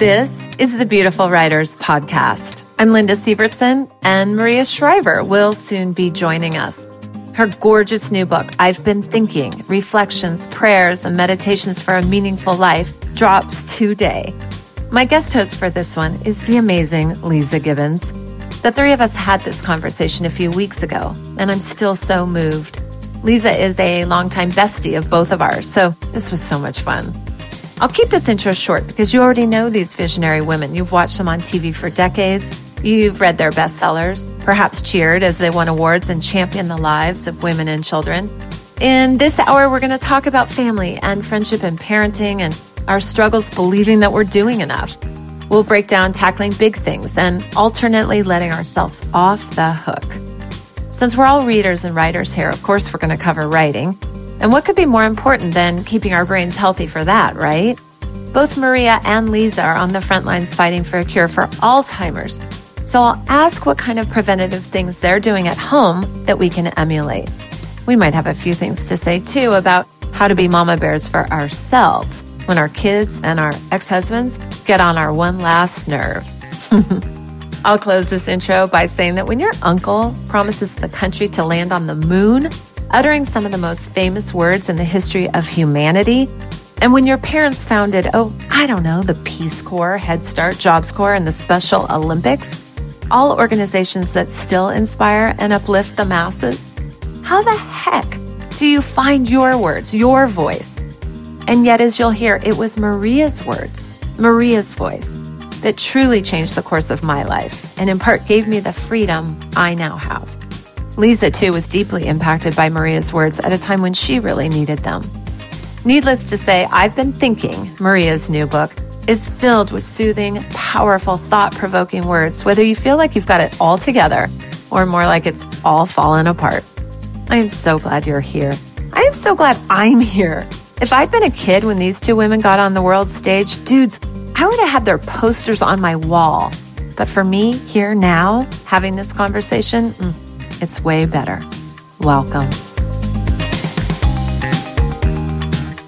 This is the Beautiful Writers Podcast. I'm Linda Sivertsen, and Maria Shriver will soon be joining us. Her gorgeous new book, I've Been Thinking Reflections, Prayers, and Meditations for a Meaningful Life, drops today. My guest host for this one is the amazing Leeza Gibbons. The three of us had this conversation a few weeks ago, and I'm still so moved. Leeza is a longtime bestie of both of ours, so this was so much fun. I'll keep this intro short because you already know these visionary women. You've watched them on TV for decades. You've read their bestsellers, perhaps cheered as they won awards and championed the lives of women and children. In this hour, we're going to talk about family and friendship and parenting and our struggles believing that we're doing enough. We'll break down tackling big things and alternately letting ourselves off the hook. Since we're all readers and writers here, of course, we're going to cover writing. And what could be more important than keeping our brains healthy for that, right? Both Maria and Leeza are on the front lines fighting for a cure for Alzheimer's. So I'll ask what kind of preventative things they're doing at home that we can emulate. We might have a few things to say too about how to be mama bears for ourselves when our kids and our ex-husbands get on our one last nerve. I'll close this intro by saying that when your uncle promises the country to land on the moon, uttering some of the most famous words in the history of humanity. And when your parents founded, oh, I don't know, the Peace Corps, Head Start, Jobs Corps, and the Special Olympics, all organizations that still inspire and uplift the masses, how the heck do you find your words, your voice? And yet, as you'll hear, it was Maria's words, Maria's voice, that truly changed the course of my life and in part gave me the freedom I now have. Leeza, too, was deeply impacted by Maria's words at a time when she really needed them. Needless to say, I've been thinking Maria's new book is filled with soothing, powerful, thought provoking words, whether you feel like you've got it all together or more like it's all fallen apart. I am so glad you're here. I am so glad I'm here. If I'd been a kid when these two women got on the world stage, dudes, I would have had their posters on my wall. But for me, here now, having this conversation, mm, it's way better. Welcome.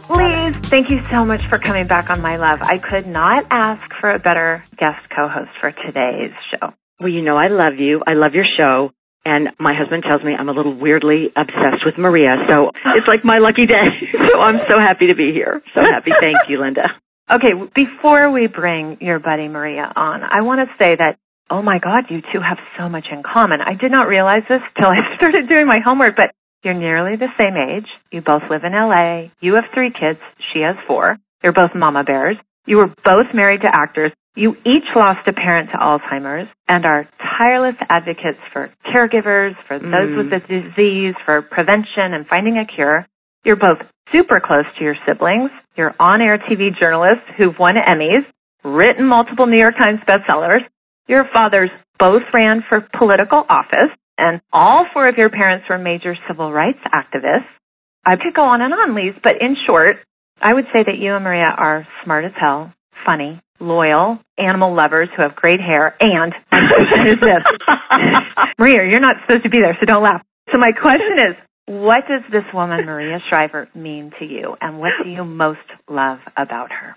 Please, thank you so much for coming back on My Love. I could not ask for a better guest co-host for today's show. Well, you know, I love you. I love your show. And my husband tells me I'm a little weirdly obsessed with Maria. So it's like my lucky day. so I'm so happy to be here. So happy. Thank you, Linda. Okay, before we bring your buddy Maria on, I want to say that oh my God, you two have so much in common. I did not realize this till I started doing my homework, but you're nearly the same age. You both live in LA. You have three kids. She has four. You're both mama bears. You were both married to actors. You each lost a parent to Alzheimer's and are tireless advocates for caregivers, for those mm. with the disease, for prevention and finding a cure. You're both super close to your siblings. You're on-air TV journalists who've won Emmys, written multiple New York Times bestsellers, your fathers both ran for political office, and all four of your parents were major civil rights activists. I could go on and on, Lise, but in short, I would say that you and Maria are smart as hell, funny, loyal, animal lovers who have great hair, and my question is this. Maria, you're not supposed to be there, so don't laugh. So my question is, what does this woman, Maria Shriver, mean to you, and what do you most love about her?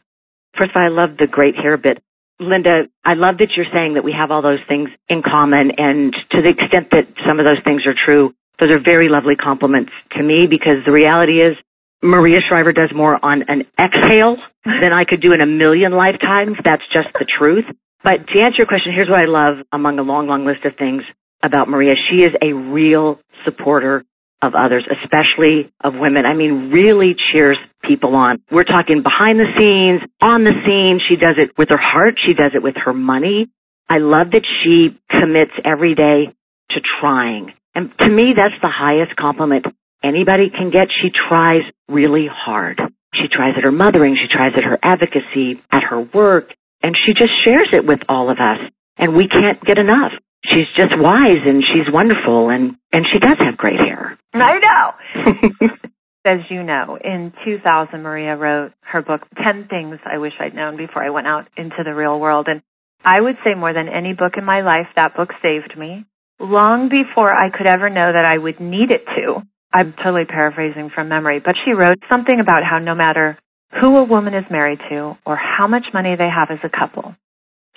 First of all, I love the great hair bit. Linda, I love that you're saying that we have all those things in common. And to the extent that some of those things are true, those are very lovely compliments to me because the reality is Maria Shriver does more on an exhale than I could do in a million lifetimes. That's just the truth. But to answer your question, here's what I love among a long, long list of things about Maria. She is a real supporter of others, especially of women. I mean, really cheers people on. We're talking behind the scenes, on the scene. She does it with her heart. She does it with her money. I love that she commits every day to trying. And to me, that's the highest compliment anybody can get. She tries really hard. She tries at her mothering. She tries at her advocacy, at her work, and she just shares it with all of us. And we can't get enough she's just wise and she's wonderful and and she does have great hair. I know. As you know, in 2000 Maria wrote her book 10 things I wish I'd known before I went out into the real world and I would say more than any book in my life that book saved me long before I could ever know that I would need it to. I'm totally paraphrasing from memory, but she wrote something about how no matter who a woman is married to or how much money they have as a couple.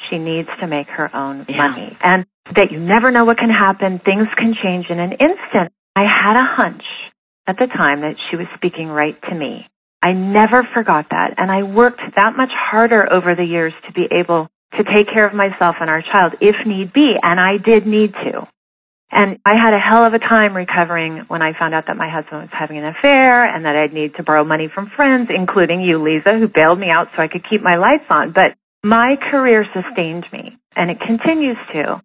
She needs to make her own Yeah. money. And that you never know what can happen. Things can change in an instant. I had a hunch at the time that she was speaking right to me. I never forgot that. And I worked that much harder over the years to be able to take care of myself and our child if need be. And I did need to. And I had a hell of a time recovering when I found out that my husband was having an affair and that I'd need to borrow money from friends, including you, Leeza, who bailed me out so I could keep my lights on. But my career sustained me and it continues to,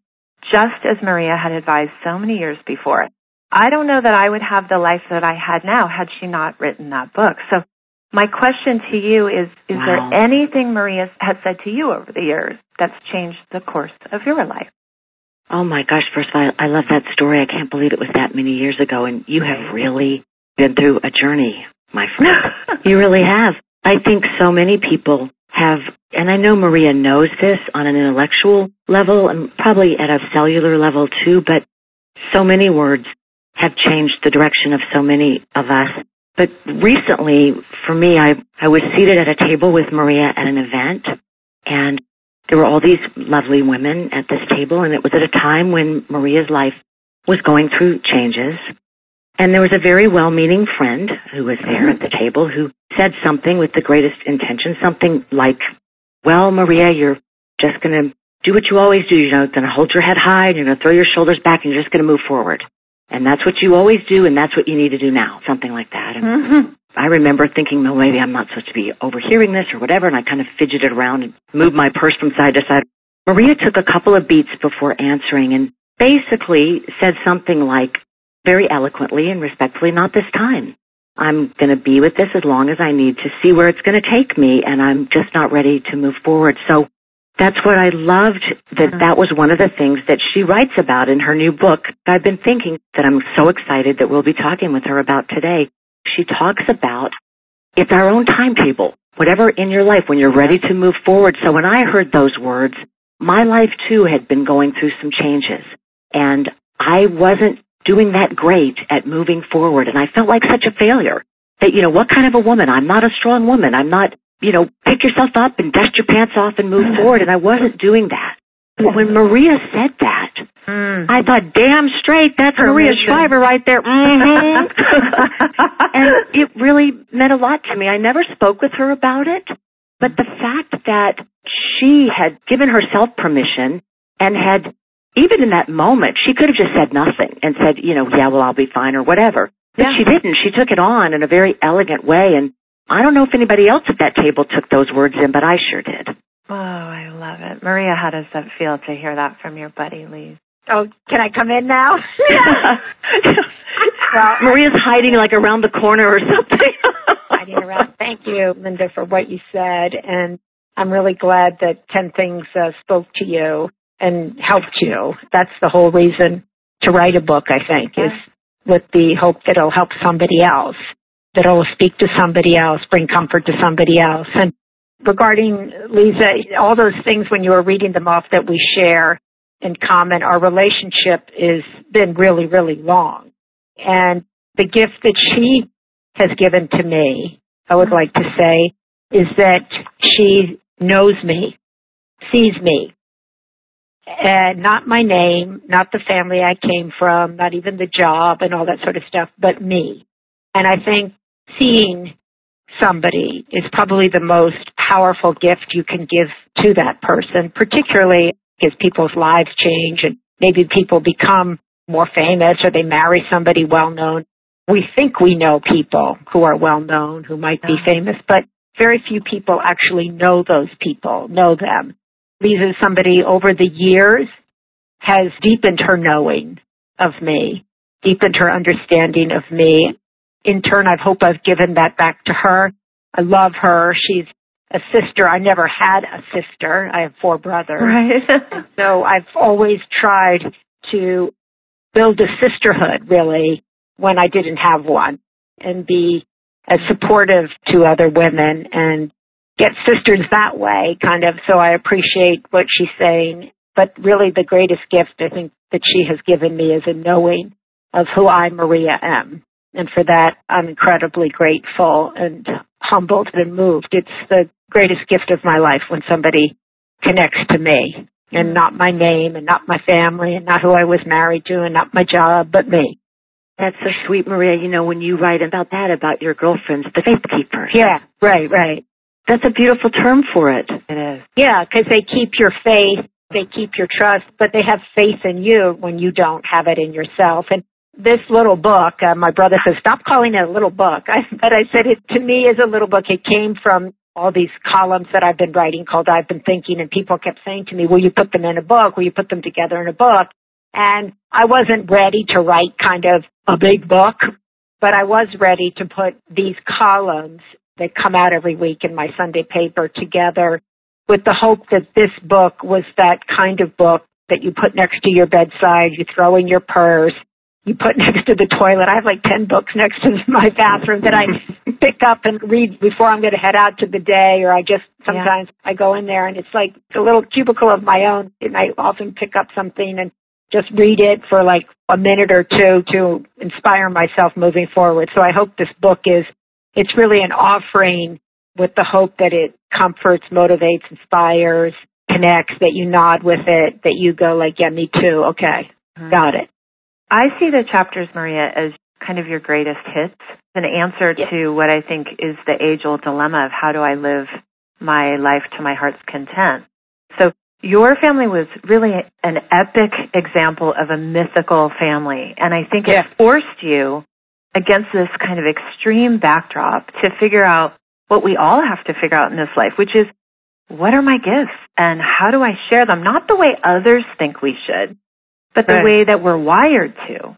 just as Maria had advised so many years before. I don't know that I would have the life that I had now had she not written that book. So my question to you is, is Wow. there anything Maria has said to you over the years that's changed the course of your life? Oh my gosh, first of all, I love that story. I can't believe it was that many years ago and you have really been through a journey, my friend. you really have. I think so many people have, and I know Maria knows this on an intellectual level and probably at a cellular level too, but so many words have changed the direction of so many of us. But recently, for me, I, I was seated at a table with Maria at an event and there were all these lovely women at this table and it was at a time when Maria's life was going through changes. And there was a very well-meaning friend who was there at the table who said something with the greatest intention, something like, well, Maria, you're just going to do what you always do. You're going to hold your head high and you're going to throw your shoulders back and you're just going to move forward. And that's what you always do and that's what you need to do now. Something like that. And Mm-hmm. I remember thinking, well, maybe I'm not supposed to be overhearing this or whatever, and I kind of fidgeted around and moved my purse from side to side. Maria took a couple of beats before answering and basically said something like, very eloquently and respectfully, not this time. I'm going to be with this as long as I need to see where it's going to take me, and I'm just not ready to move forward. So that's what I loved that uh-huh. that was one of the things that she writes about in her new book. I've been thinking that I'm so excited that we'll be talking with her about today. She talks about it's our own timetable, whatever in your life when you're ready to move forward. So when I heard those words, my life too had been going through some changes and I wasn't doing that great at moving forward and I felt like such a failure. That, you know, what kind of a woman? I'm not a strong woman. I'm not, you know, pick yourself up and dust your pants off and move forward and I wasn't doing that. But when Maria said that, Mm. I thought, damn straight, that's Maria Permission. Shriver right there. hmm and it really meant a lot to me. I never spoke with her about it, but the fact that she had given herself permission and had, even in that moment, she could have just said nothing and said, you know, yeah, well, I'll be fine or whatever. But Yeah. she didn't. She took it on in a very elegant way. And I don't know if anybody else at that table took those words in, but I sure did. Oh, I love it. Maria, how does that feel to hear that from your buddy, Lee? Oh, can I come in now? well, Maria's hiding like around the corner or something. hiding around. Thank you, Linda, for what you said, and I'm really glad that Ten Things uh, spoke to you and helped you. That's the whole reason to write a book. I think is with the hope that it'll help somebody else, that it'll speak to somebody else, bring comfort to somebody else. And regarding Leeza, all those things when you were reading them off that we share in common, our relationship has been really, really long. And the gift that she has given to me, I would mm-hmm. like to say, is that she knows me, sees me, and not my name, not the family I came from, not even the job and all that sort of stuff, but me. And I think seeing somebody is probably the most powerful gift you can give to that person, particularly as people's lives change and maybe people become more famous or they marry somebody well known. We think we know people who are well known, who might be famous, but very few people actually know those people, know them. Leeza is somebody over the years has deepened her knowing of me, deepened her understanding of me. In turn, I hope I've given that back to her. I love her. She's a sister. I never had a sister. I have four brothers. Right. So I've always tried to build a sisterhood really when I didn't have one and be as supportive to other women and get sisters that way kind of. So I appreciate what she's saying. But really the greatest gift I think that she has given me is a knowing of who I, Maria, am. And for that, I'm incredibly grateful and humbled and moved. It's the greatest gift of my life when somebody connects to me and not my name and not my family and not who I was married to and not my job, but me. That's so sweet, Maria. You know, when you write about that, about your girlfriends, the faith keepers. Yeah, right, right. That's a beautiful term for it. It is. Yeah, because they keep your faith, they keep your trust, but they have faith in you when you don't have it in yourself. And this little book, uh, my brother says, stop calling it a little book. I, but I said it to me is a little book. It came from all these columns that I've been writing called I've Been Thinking and people kept saying to me, will you put them in a book? Will you put them together in a book? And I wasn't ready to write kind of a big book, but I was ready to put these columns that come out every week in my Sunday paper together with the hope that this book was that kind of book that you put next to your bedside, you throw in your purse, you put next to the toilet. I have like 10 books next to my bathroom that I pick up and read before I'm going to head out to the day or I just sometimes yeah. I go in there and it's like a little cubicle of my own and I often pick up something and just read it for like a minute or two to inspire myself moving forward. So I hope this book is it's really an offering with the hope that it comforts, motivates, inspires, connects, that you nod with it, that you go like, yeah, me too. Okay. Mm-hmm. Got it. I see the chapters, Maria, as kind of your greatest hits, an answer yes. to what I think is the age old dilemma of how do I live my life to my heart's content. So your family was really an epic example of a mythical family. And I think it forced you against this kind of extreme backdrop to figure out what we all have to figure out in this life, which is what are my gifts and how do I share them? Not the way others think we should, but the right. way that we're wired to.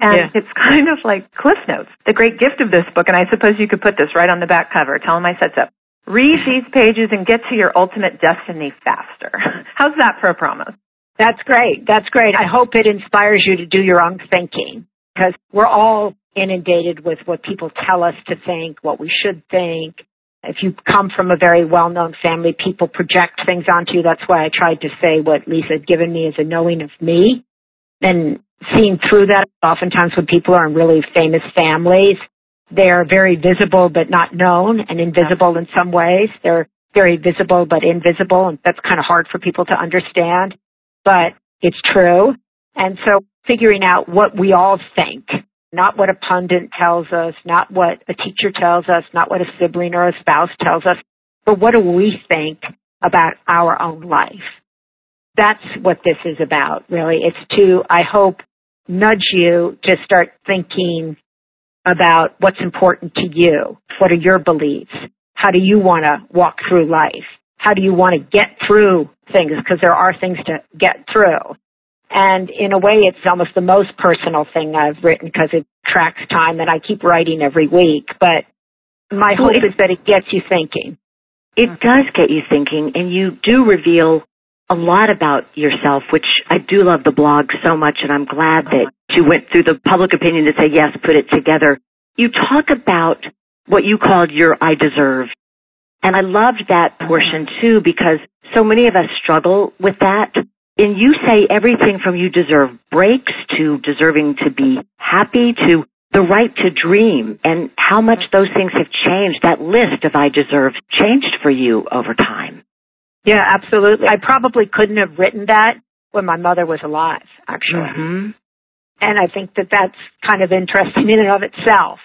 And yeah. it's kind of like Cliff Notes, the great gift of this book. And I suppose you could put this right on the back cover. Tell them I said so. Read these pages and get to your ultimate destiny faster. How's that for a promise? That's great. That's great. I hope it inspires you to do your own thinking because we're all inundated with what people tell us to think, what we should think. If you come from a very well-known family, people project things onto you. That's why I tried to say what Leeza had given me as a knowing of me. And seeing through that, oftentimes when people are in really famous families, they're very visible but not known and invisible in some ways. They're very visible but invisible and that's kind of hard for people to understand, but it's true. And so figuring out what we all think not what a pundit tells us, not what a teacher tells us, not what a sibling or a spouse tells us, but what do we think about our own life? That's what this is about, really. It's to, I hope, nudge you to start thinking about what's important to you. What are your beliefs? How do you want to walk through life? How do you want to get through things? Because there are things to get through. And in a way, it's almost the most personal thing I've written because it tracks time and I keep writing every week. But my hope is that it gets you thinking. It does get you thinking and you do reveal a lot about yourself, which I do love the blog so much and I'm glad that you went through the public opinion to say, yes, put it together. You talk about what you called your I deserve. And I loved that portion too because so many of us struggle with that and you say everything from you deserve breaks to deserving to be happy to the right to dream and how much those things have changed. That list of I deserve changed for you over time. Yeah, absolutely. I probably couldn't have written that when my mother was alive, actually. Mm-hmm. And I think that that's kind of interesting in and of itself.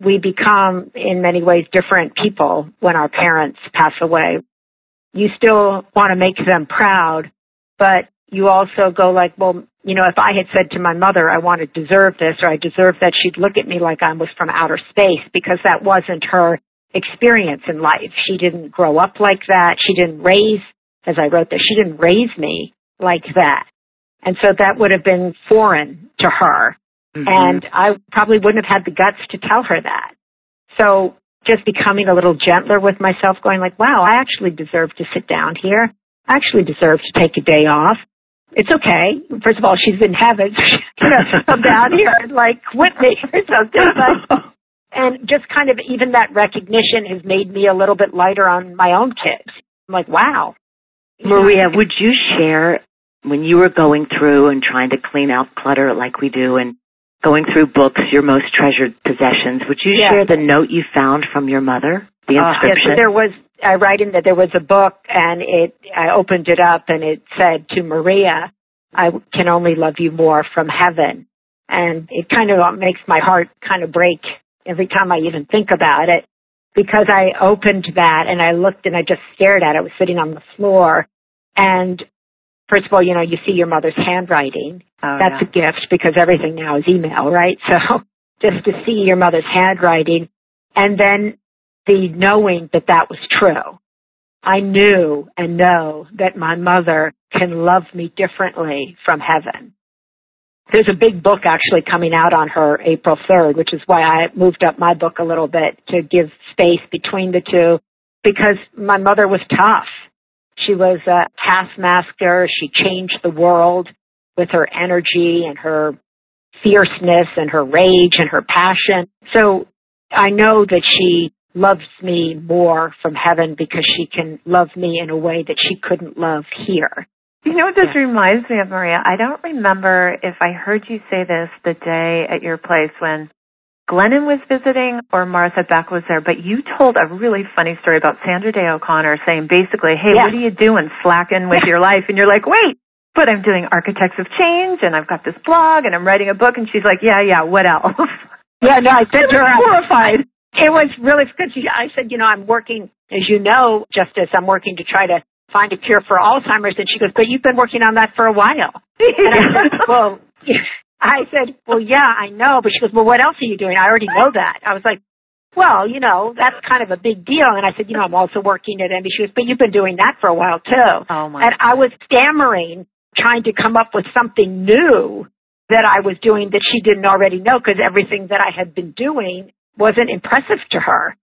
We become, in many ways, different people when our parents pass away. You still want to make them proud, but you also go like, well, you know, if I had said to my mother, I want to deserve this or I deserve that, she'd look at me like I was from outer space because that wasn't her experience in life. She didn't grow up like that. She didn't raise, as I wrote this, she didn't raise me like that. And so that would have been foreign to her. Mm-hmm. And I probably wouldn't have had the guts to tell her that. So just becoming a little gentler with myself, going like, wow, I actually deserve to sit down here actually deserve to take a day off. It's okay. First of all, she's in heaven. you know, come down here and like quit me or something. But, and just kind of even that recognition has made me a little bit lighter on my own kids. I'm like, wow. Maria, would you share when you were going through and trying to clean out clutter like we do and going through books, your most treasured possessions. Would you Yeah. share the note you found from your mother? The Uh, inscription? yes, there was. I write in that there was a book, and it. I opened it up, and it said to Maria, "I can only love you more from heaven," and it kind of makes my heart kind of break every time I even think about it, because I opened that and I looked and I just stared at it. I was sitting on the floor, and first of all, you know, you see your mother's handwriting. Oh, That's a gift because everything now is email, right? So just to see your mother's handwriting and then the knowing that that was true. I knew and know that my mother can love me differently from heaven. There's a big book actually coming out on her April 3rd, which is why I moved up my book a little bit to give space between the two because my mother was tough. She was a taskmaster. She changed the world with her energy and her fierceness and her rage and her passion. So I know that she loves me more from heaven because she can love me in a way that she couldn't love here. You know what this reminds me of, Maria? I don't remember if I heard you say this the day at your place when Glennon was visiting or Martha Beck was there, but you told a really funny story about Sandra Day O'Connor saying basically, hey, Yeah. what are you doing slacking with your life? And you're like, wait, but I'm doing Architects of Change and I've got this blog and I'm writing a book. And she's like, yeah, yeah, what else? Yeah, no, I said to her, horrified. It was really good. She- I said, you know, I'm working, as you know, just as I'm working to try to find a cure for Alzheimer's. And she goes, but you've been working on that for a while. And I said, well, I said, well, yeah, I know. But she goes, well, what else are you doing? I already know that. I was like, well, you know, that's kind of a big deal. And I said, you know, I'm also working at NBC. She goes, but you've been doing that for a while too. Oh my. And I was stammering, trying to come up with something new that I was doing that she didn't already know because everything that I had been doing wasn't impressive to her.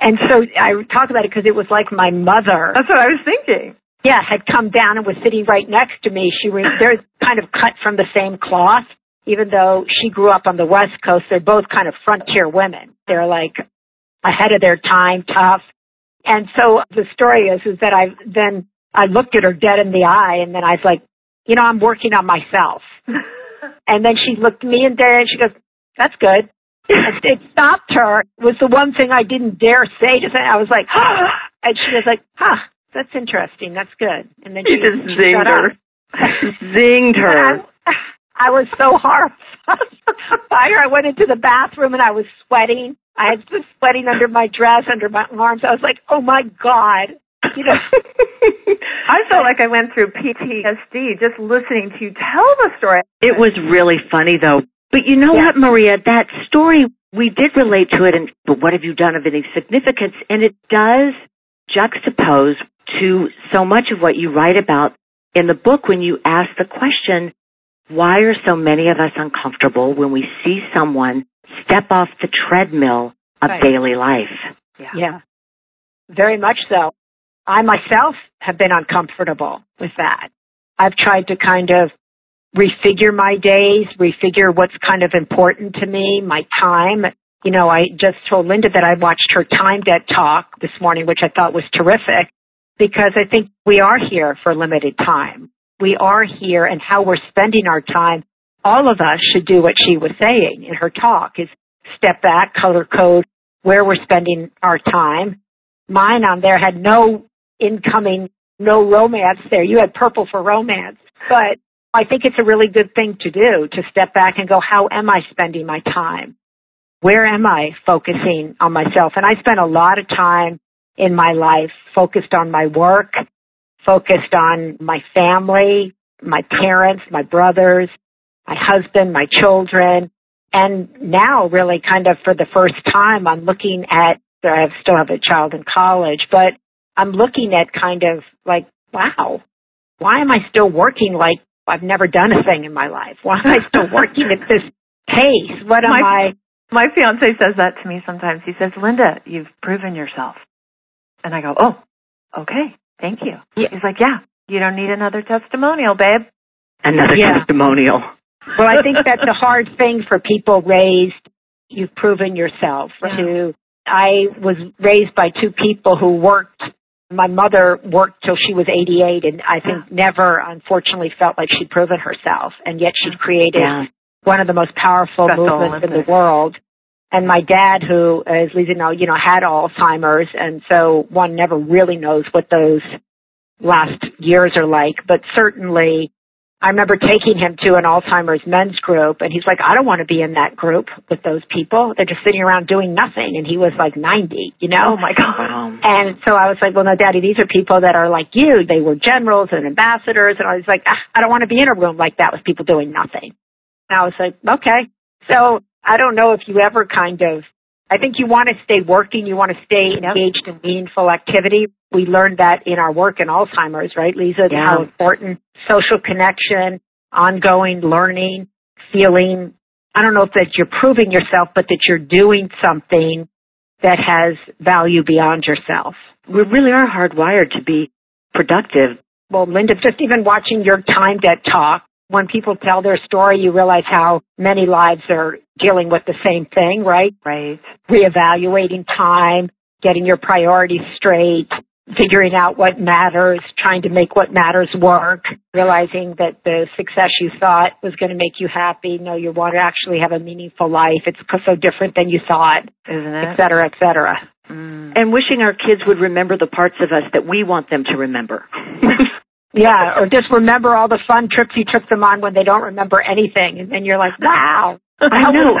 And so I talk about it because it was like my mother That's what I was thinking. yeah, had come down and was sitting right next to me. She was, they're kind of cut from the same cloth, even though she grew up on the West Coast. They're both kind of frontier women. They're like ahead of their time, tough. And so the story is, is that I then, I looked at her dead in the eye and then I was like, you know, I'm working on myself. And then she looked me in there and she goes, that's good. And it stopped her. It was the one thing I didn't dare say to say. I was like, huh! and she was like, huh, that's interesting. That's good. And then You she just she zinged shut her. Zinged her. I, I was so horrified by her. I went into the bathroom and I was sweating. I had just sweating under my dress, under my arms. I was like, oh my God. You know, I felt like I went through PTSD just listening to you tell the story. It was really funny though. But you know Yeah. what, Maria? That story, we did relate to it and, but what have you done of any significance? And it does juxtapose to so much of what you write about in the book when you ask the question, why are so many of us uncomfortable when we see someone step off the treadmill of Right. daily life? Yeah. Very much so. I myself have been uncomfortable with that. I've tried to kind of refigure my days, refigure what's kind of important to me, my time. You know, I just told Linda that I watched her time debt talk this morning, which I thought was terrific because I think we are here for limited time. We are here and how we're spending our time. All of us should do what she was saying in her talk is step back, color code where we're spending our time. Mine on there had no incoming, no romance there. You had purple for romance, but I think it's a really good thing to do to step back and go, how am I spending my time? Where am I focusing on myself? And I spent a lot of time in my life focused on my work, focused on my family, my parents, my brothers, my husband, my children. And now really kind of for the first time, I'm looking at, I still have a child in college, but I'm looking at kind of like, wow, why am I still working like I've never done a thing in my life? Why am I still working at this pace? What am My- I? My fiance says that to me sometimes. He says, Linda, you've proven yourself. And I go, oh, okay, thank you. Yeah. He's like, yeah, you don't need another testimonial, babe. Another Yeah. testimonial. Well, I think that's a hard thing for people raised. You've proven yourself Yeah. to. I was raised by two people who worked. My mother worked till she was 88 and I think never, unfortunately, felt like she'd proven herself. And yet she'd created Yeah. one of the most powerful Special movements in the world. And my dad, who, as Leeza know, you know, had Alzheimer's, and so one never really knows what those last years are like. But certainly, I remember taking him to an Alzheimer's men's group, and he's like, "I don't want to be in that group with those people. They're just sitting around doing nothing." And he was like 90, you know. Oh my God. Wow. And so I was like, well, no, daddy, these are people that are like you. They were generals and ambassadors. And I was like, ah, I don't want to be in a room like that with people doing nothing. And I was like, okay. So I don't know if you ever kind of, I think you want to stay working. You want to stay engaged in meaningful activity. We learned that in our work in Alzheimer's, right, Leeza? Yeah. How important social connection, ongoing learning, feeling, I don't know if that you're proving yourself, but that you're doing something that has value beyond yourself. We really are hardwired to be productive. Well, Linda, just even watching your Time Debt talk, when people tell their story, you realize how many lives are dealing with the same thing, right? Right. Reevaluating time, getting your priorities straight, figuring out what matters, trying to make what matters work, realizing that the success you thought was going to make you happy, no, you want to actually have a meaningful life. It's so different than you thought, Isn't it? et cetera, et cetera. Mm. And wishing our kids would remember the parts of us that we want them to remember. Yeah, or just remember all the fun trips you took them on when they don't remember anything, and then you're like, wow. I know.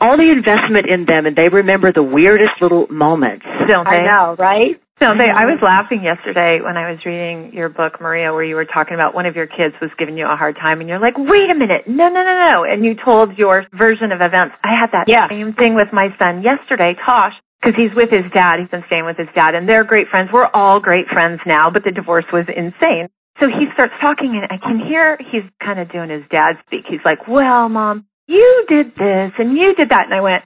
All the investment in them and they remember the weirdest little moments. Don't they? I know, right? Don't they? I was laughing yesterday when I was reading your book, Maria, where you were talking about one of your kids was giving you a hard time, and you're like, "Wait a minute, no, no, no, no!" And you told your version of events. I had that Yeah. same thing with my son yesterday, Tosh, because he's with his dad. He's been staying with his dad, and they're great friends. We're all great friends now, but the divorce was insane. So he starts talking, and I can hear he's kind of doing his dad speak. He's like, "Well, mom, you did this and you did that," and I went,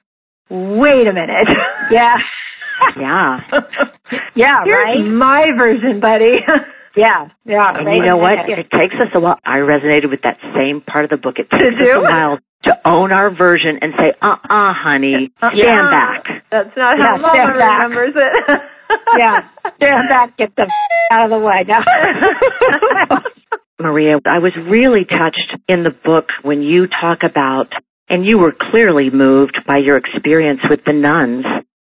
"Wait a minute." Yeah. Yeah. yeah, Here's right? my version, buddy. Yeah, yeah. And right. you know what? Yeah. It takes us a while. I resonated with that same part of the book. It takes Did us a while to own our version and say, uh-uh, honey, uh-uh. stand Yeah. back. That's not Yeah, how Mama stand back. remembers it. Yeah. Stand back, get the f- out of the way. No. Maria, I was really touched in the book when you talk about, and you were clearly moved by your experience with the nuns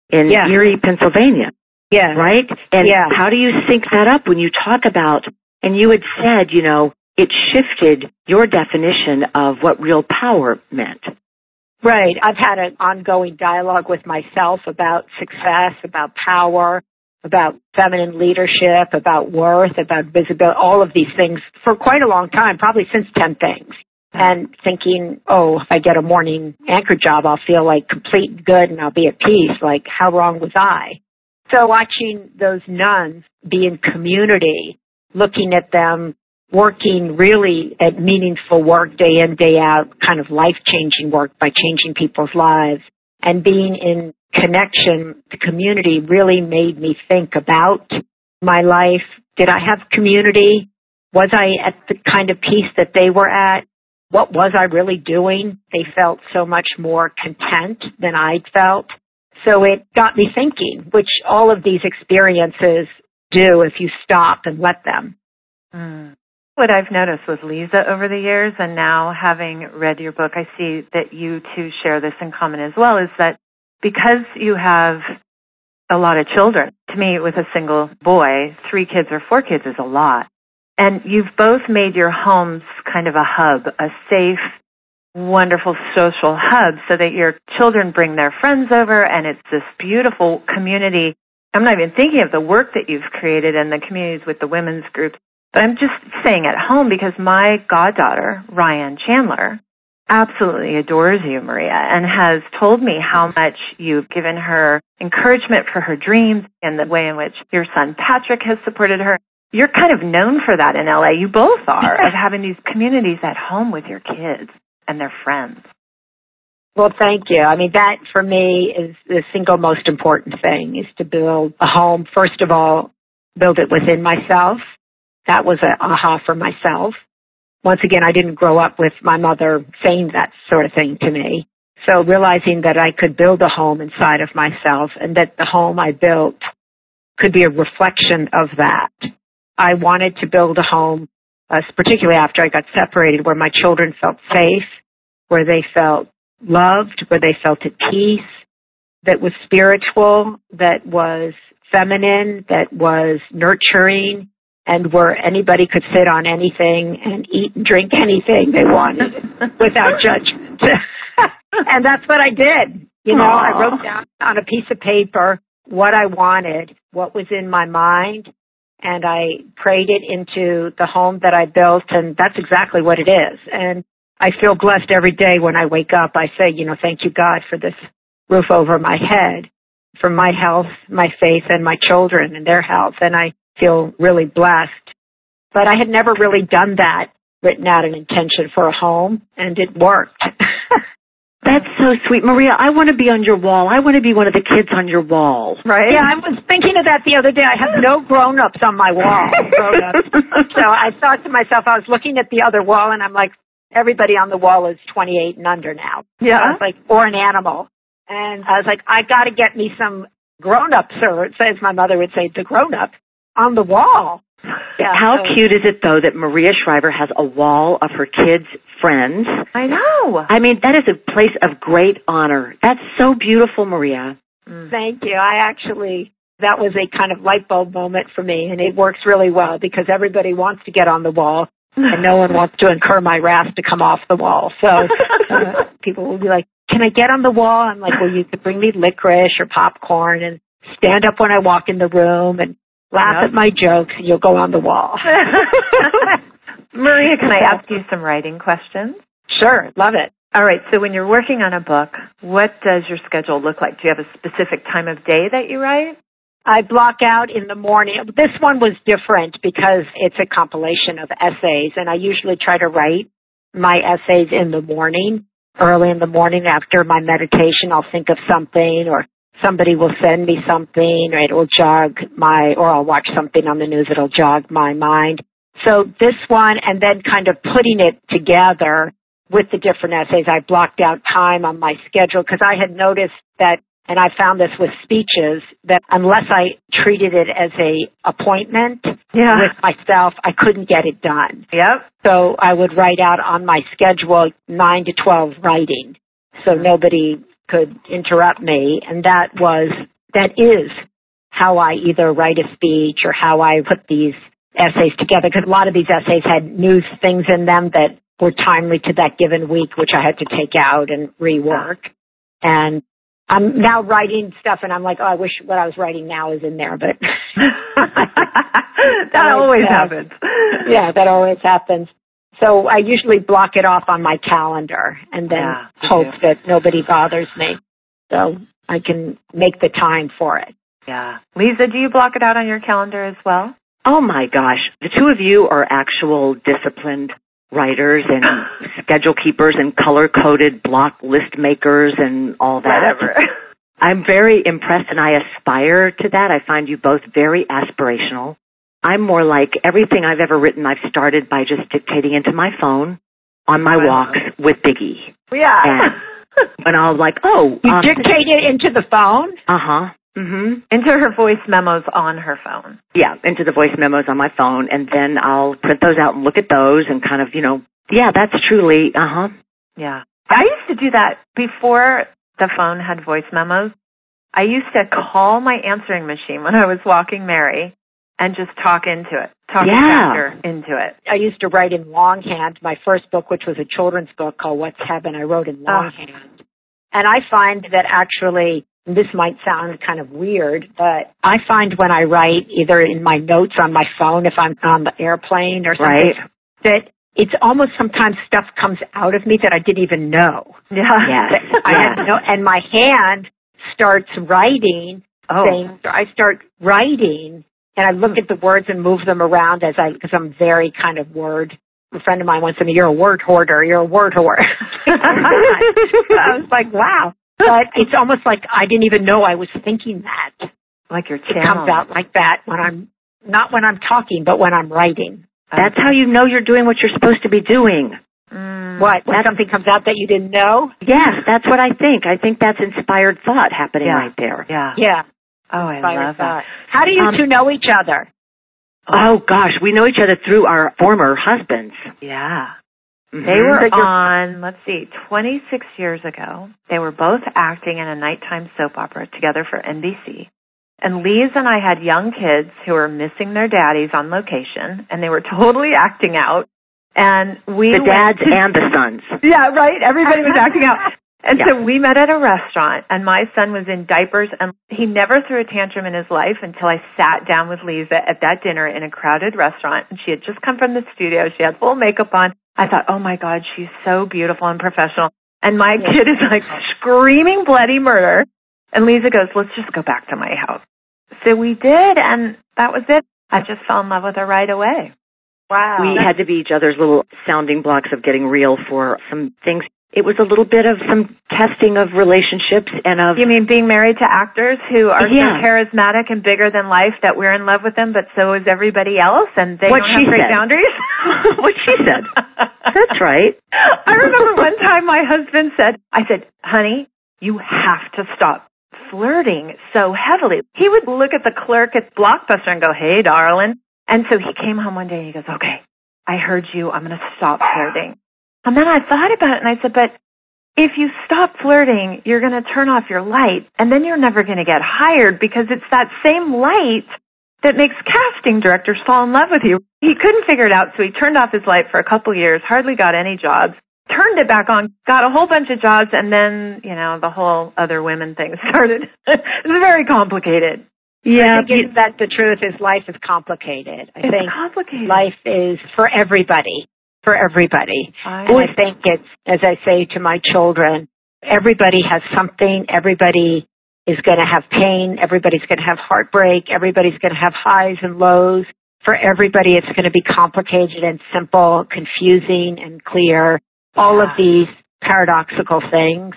in Yeah. Erie, Pennsylvania, yeah. right? And Yeah. how do you sync that up when you talk about, and you had said, you know, it shifted your definition of what real power meant. Right. I've had an ongoing dialogue with myself about success, about power, about feminine leadership, about worth, about visibility, all of these things for quite a long time, probably since 10 things. And thinking, oh, if I get a morning anchor job, I'll feel like complete good and I'll be at peace. Like, how wrong was I? So watching those nuns be in community, looking at them working really at meaningful work day in, day out, kind of life changing work by changing people's lives and being in connection, the community really made me think about my life. Did I have community? Was I at the kind of peace that they were at? What was I really doing? They felt so much more content than I felt. So it got me thinking, which all of these experiences do if you stop and let them. Mm. What I've noticed with Leeza over the years, and now having read your book, I see that you two share this in common as well, is that because you have a lot of children, to me, with a single boy, three kids or four kids is a lot. And you've both made your homes kind of a hub, a safe, wonderful social hub so that your children bring their friends over and it's this beautiful community. I'm not even thinking of the work that you've created and the communities with the women's groups, but I'm just saying at home because my goddaughter, Ryan Chandler, absolutely adores you, Maria, and has told me how much you've given her encouragement for her dreams and the way in which your son Patrick has supported her. You're kind of known for that in LA. You both are, of having these communities at home with your kids and their friends. Well, thank you. I mean, that for me is the single most important thing is to build a home. First of all, build it within myself. That was a aha for myself. Once again, I didn't grow up with my mother saying that sort of thing to me. So realizing that I could build a home inside of myself and that the home I built could be a reflection of that. I wanted to build a home, uh, particularly after I got separated, where my children felt safe, where they felt loved, where they felt at peace, that was spiritual, that was feminine, that was nurturing, and where anybody could sit on anything and eat and drink anything they wanted without judgment. and that's what I did. You know, Aww. I wrote down on a piece of paper what I wanted, what was in my mind, and I prayed it into the home that I built, and that's exactly what it is. And I feel blessed every day when I wake up. I say, you know, thank you, God, for this roof over my head, for my health, my faith, and my children and their health. And I feel really blessed. But I had never really done that, written out an intention for a home, and it worked. That's so sweet. Maria, I want to be on your wall. I want to be one of the kids on your wall. Right? Yeah, I was thinking of that the other day. I have no grown-ups on my wall. so I thought to myself, I was looking at the other wall and I'm like, everybody on the wall is 28 and under now. Yeah. I was like, or an animal. And I was like, I got to get me some grown-ups, or as my mother would say, the grown-ups on the wall. Yeah, How so. cute is it though that Maria Shriver has a wall of her kids' friends? I know. I mean, that is a place of great honor. That's so beautiful, Maria. Mm. Thank you. I actually that was a kind of light bulb moment for me and it works really well because everybody wants to get on the wall and no one wants to incur my wrath to come off the wall. So uh, people will be like, "Can I get on the wall?" I'm like, "Well, you could bring me licorice or popcorn and stand up when I walk in the room and laugh at my jokes. And you'll go on the wall." Maria, can I ask you some writing questions? Sure, love it. All right, so when you're working on a book, what does your schedule look like? Do you have a specific time of day that you write? I block out in the morning. This one was different because it's a compilation of essays and I usually try to write my essays in the morning, early in the morning after my meditation. I'll think of something or somebody will send me something or it'll jog my, or I'll watch something on the news. It'll jog my mind. So this one and then kind of putting it together with the different essays, I blocked out time on my schedule because I had noticed that and I found this with speeches that unless I treated it as a appointment yeah. with myself, I couldn't get it done. Yep. So I would write out on my schedule nine to twelve writing, so nobody could interrupt me, and that was that is how I either write a speech or how I put these essays together. Because a lot of these essays had news things in them that were timely to that given week, which I had to take out and rework. And I'm now writing stuff and I'm like, oh, I wish what I was writing now is in there, but that always uh, happens. yeah, that always happens. So I usually block it off on my calendar and then yeah, hope that nobody bothers me. So I can make the time for it. Yeah. Leeza, do you block it out on your calendar as well? Oh my gosh. The two of you are actual disciplined writers and schedule keepers and color coded block list makers and all that. Whatever. I'm very impressed and I aspire to that. I find you both very aspirational. I'm more like everything I've ever written, I've started by just dictating into my phone on my wow. walks with Biggie. Yeah. And when I was like, oh. You um, dictate it into the phone? Uh huh. Mm-hmm. Into her voice memos on her phone. Yeah, into the voice memos on my phone, and then I'll print those out and look at those and kind of, you know, yeah, that's truly, uh huh. Yeah. I used to do that before the phone had voice memos. I used to call my answering machine when I was walking Mary and just talk into it, talk yeah. into it. I used to write in longhand. My first book, which was a children's book called What's Heaven, I wrote in ah. longhand. Oh. And I find that actually this might sound kind of weird, but I find when I write either in my notes on my phone, if I'm on the airplane or something, right. that it's almost sometimes stuff comes out of me that I didn't even know. Yeah. Yes. I yes. had no, and my hand starts writing oh. things. I start writing and I look at the words and move them around as I, because I'm very kind of word. A friend of mine once said, "You're a word hoarder. You're a word hoarder." I was like, "Wow." but it's almost like I didn't even know I was thinking that. Like your channel. It comes out like that when I'm not when I'm talking, but when I'm writing. That's how you know you're doing what you're supposed to be doing. Mm, what? When something comes out that you didn't know? Yes, that's what I think. I think that's inspired thought happening yeah. right there. Yeah. Yeah. Oh, I love that. How do you um, two know each other? Oh gosh, we know each other through our former husbands. Yeah. Mm-hmm. They were on, let's see, 26 years ago. They were both acting in a nighttime soap opera together for NBC. And Lise and I had young kids who were missing their daddies on location, and they were totally acting out. And we the dads to, and the sons. Yeah, right. Everybody was acting out. And yeah. so we met at a restaurant, and my son was in diapers, and he never threw a tantrum in his life until I sat down with Leeza at that dinner in a crowded restaurant, and she had just come from the studio. She had full makeup on. I thought, oh my God, she's so beautiful and professional. And my yeah. kid is like screaming bloody murder. And Leeza goes, let's just go back to my house. So we did, and that was it. I just fell in love with her right away. Wow. We had to be each other's little sounding blocks of getting real for some things. It was a little bit of some testing of relationships and of. You mean being married to actors who are yeah. so charismatic and bigger than life that we're in love with them, but so is everybody else, and they what don't have great said. boundaries? what she said. That's right. I remember one time my husband said, "I said, honey, you have to stop flirting so heavily. He would look at the clerk at Blockbuster and go, Hey, darling. And so he came home one day and he goes, Okay, I heard you. I'm going to stop flirting. And then I thought about it and I said, But if you stop flirting, you're going to turn off your light and then you're never going to get hired because it's that same light that makes casting directors fall in love with you. He couldn't figure it out, so he turned off his light for a couple years, hardly got any jobs turned it back on, got a whole bunch of jobs, and then, you know, the whole other women thing started. it's very complicated. Yeah, I think that the truth is life is complicated. I it's think complicated. life is for everybody, for everybody. I, I think it's, as I say to my children, everybody has something, everybody is going to have pain, everybody's going to have heartbreak, everybody's going to have highs and lows. For everybody, it's going to be complicated and simple, confusing and clear all of these paradoxical things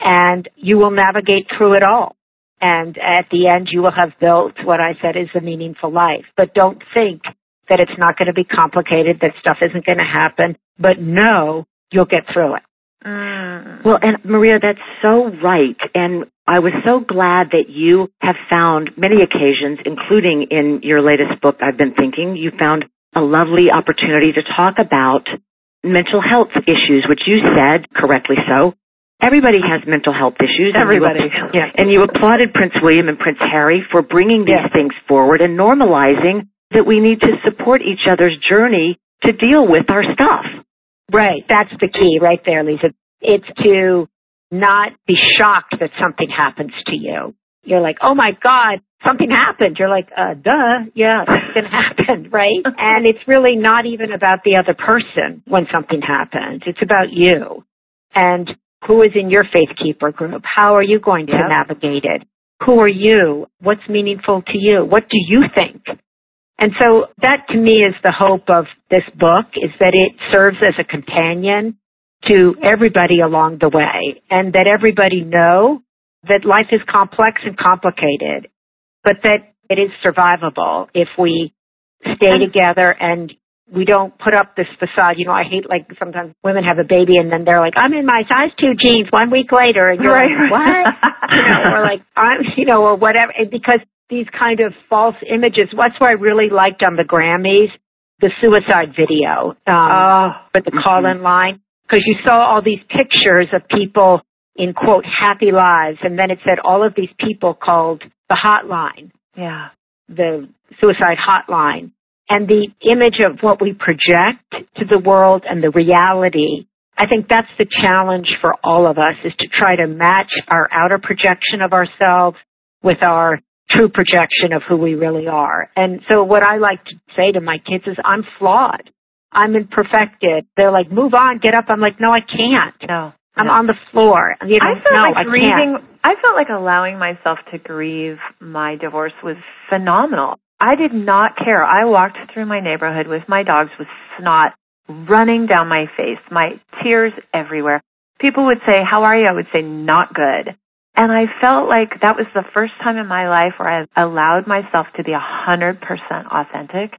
and you will navigate through it all. And at the end, you will have built what I said is a meaningful life. But don't think that it's not going to be complicated, that stuff isn't going to happen, but know you'll get through it. Mm. Well, and Maria, that's so right. And I was so glad that you have found many occasions, including in your latest book, I've been thinking, you found a lovely opportunity to talk about mental health issues, which you said correctly so. Everybody has mental health issues. Everybody. And you, yeah. and you applauded Prince William and Prince Harry for bringing these yeah. things forward and normalizing that we need to support each other's journey to deal with our stuff. Right. That's the key right there, Leeza. It's to not be shocked that something happens to you. You're like, oh my God, something happened. You're like, uh, duh, yeah, something happened, right? and it's really not even about the other person when something happens. It's about you. And who is in your faith keeper group? How are you going to yep. navigate it? Who are you? What's meaningful to you? What do you think? And so that to me is the hope of this book is that it serves as a companion to everybody along the way and that everybody know that life is complex and complicated but that it is survivable if we stay together and we don't put up this facade. You know, I hate like sometimes women have a baby and then they're like, I'm in my size two jeans one week later and you're right, like, what? you know, or like, I'm, you know, or whatever. Because these kind of false images, that's what I really liked on the Grammys, the suicide video, um, oh, with the call in mm-hmm. line. Cause you saw all these pictures of people in quote happy lives and then it said all of these people called the hotline. Yeah. The suicide hotline. And the image of what we project to the world and the reality, I think that's the challenge for all of us is to try to match our outer projection of ourselves with our true projection of who we really are. And so what I like to say to my kids is I'm flawed. I'm imperfected. They're like, move on, get up. I'm like, no, I can't. No. I'm on the floor. You know, I felt no, like I grieving. Can't. I felt like allowing myself to grieve my divorce was phenomenal. I did not care. I walked through my neighborhood with my dogs with snot running down my face, my tears everywhere. People would say, "How are you?" I would say, "Not good." And I felt like that was the first time in my life where I allowed myself to be a hundred percent authentic.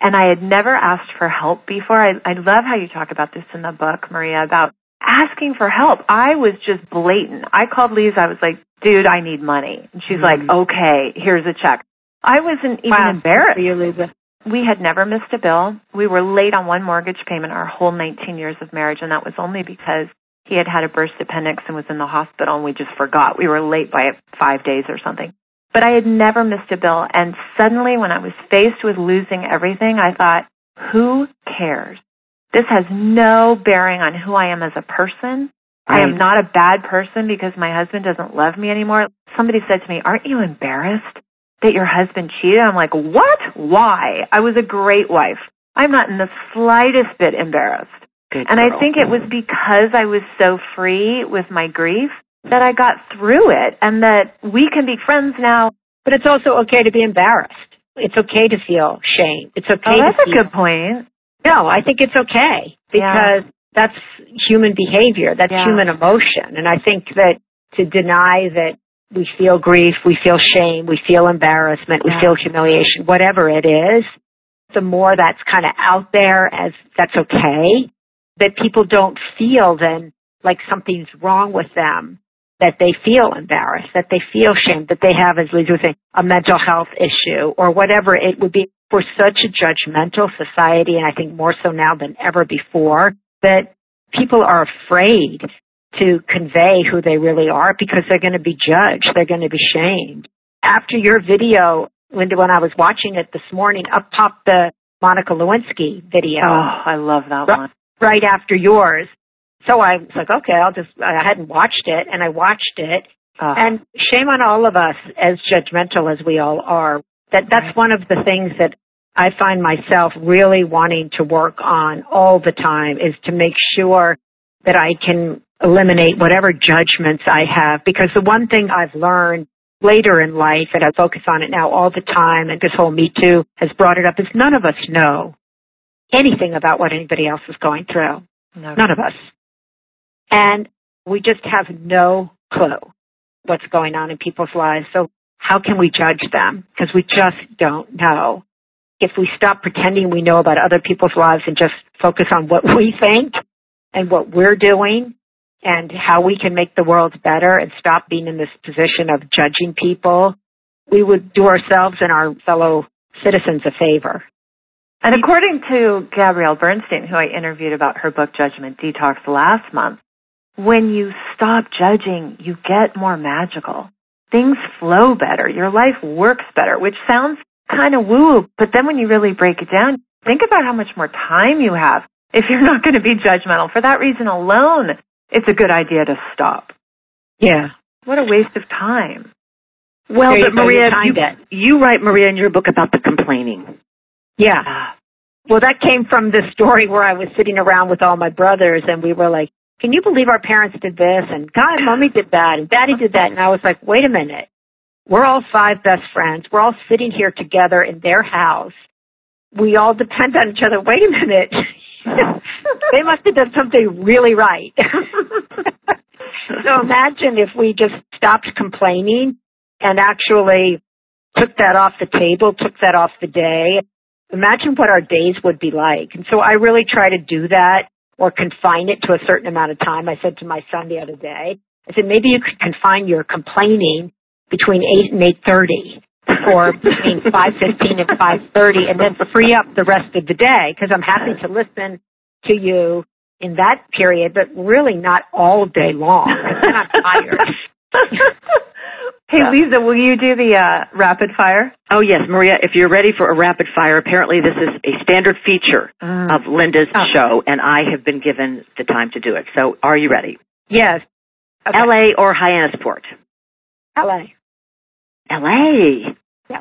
And I had never asked for help before. I, I love how you talk about this in the book, Maria, about asking for help. I was just blatant. I called Lise. I was like, dude, I need money. And she's mm-hmm. like, okay, here's a check. I wasn't even wow. embarrassed. You, Leeza. we had never missed a bill. We were late on one mortgage payment our whole 19 years of marriage, and that was only because he had had a burst appendix and was in the hospital, and we just forgot. We were late by five days or something. But I had never missed a bill, and suddenly when I was faced with losing everything, I thought, who cares? This has no bearing on who I am as a person. Right. I am not a bad person because my husband doesn't love me anymore. Somebody said to me, aren't you embarrassed? that your husband cheated? I'm like, what? Why? I was a great wife. I'm not in the slightest bit embarrassed. Good and I think it was because I was so free with my grief that I got through it and that we can be friends now. But it's also okay to be embarrassed. It's okay to feel shame. It's okay oh, that's a good point. No, I think it's okay because yeah. that's human behavior. That's yeah. human emotion. And I think that to deny that we feel grief, we feel shame, we feel embarrassment, we feel humiliation, whatever it is, the more that's kind of out there as that's okay, that people don't feel then like something's wrong with them, that they feel embarrassed, that they feel shame, that they have, as Liz was saying, a mental health issue or whatever it would be. We're such a judgmental society, and I think more so now than ever before, that people are afraid to convey who they really are because they're going to be judged. They're going to be shamed. After your video, Linda, when I was watching it this morning, up popped the Monica Lewinsky video. Oh, I love that one. Right after yours. So I was like, okay, I'll just, I hadn't watched it and I watched it. Oh. And shame on all of us as judgmental as we all are. That, that's right. one of the things that I find myself really wanting to work on all the time is to make sure that I can eliminate whatever judgments I have because the one thing I've learned later in life and I focus on it now all the time and this whole Me Too has brought it up is none of us know anything about what anybody else is going through. No. None of us. And we just have no clue what's going on in people's lives. So how can we judge them? Because we just don't know. If we stop pretending we know about other people's lives and just focus on what we think and what we're doing, and how we can make the world better and stop being in this position of judging people, we would do ourselves and our fellow citizens a favor. And according to Gabrielle Bernstein, who I interviewed about her book Judgment Detox last month, when you stop judging, you get more magical. Things flow better. Your life works better, which sounds kind of woo, but then when you really break it down, think about how much more time you have if you're not going to be judgmental. For that reason alone, it's a good idea to stop. Yeah. What a waste of time. Well, but Maria, you, you write, Maria, in your book about the complaining. Yeah. Ah. Well, that came from the story where I was sitting around with all my brothers and we were like, can you believe our parents did this? And God, mommy did that and daddy did that. And I was like, wait a minute. We're all five best friends. We're all sitting here together in their house. We all depend on each other. Wait a minute. they must have done something really right. so imagine if we just stopped complaining and actually took that off the table, took that off the day. Imagine what our days would be like. And so I really try to do that or confine it to a certain amount of time. I said to my son the other day, I said, maybe you could confine your complaining between 8 and 8.30 or between 5.15 and 5.30 and then free up the rest of the day because I'm happy to listen to you in that period, but really not all day long. I'm tired. hey, Leeza, will you do the uh, rapid fire? Oh, yes, Maria, if you're ready for a rapid fire, apparently this is a standard feature mm. of Linda's oh. show, and I have been given the time to do it. So are you ready? Yes. Okay. LA or Hyannisport? LA. LA. Yeah.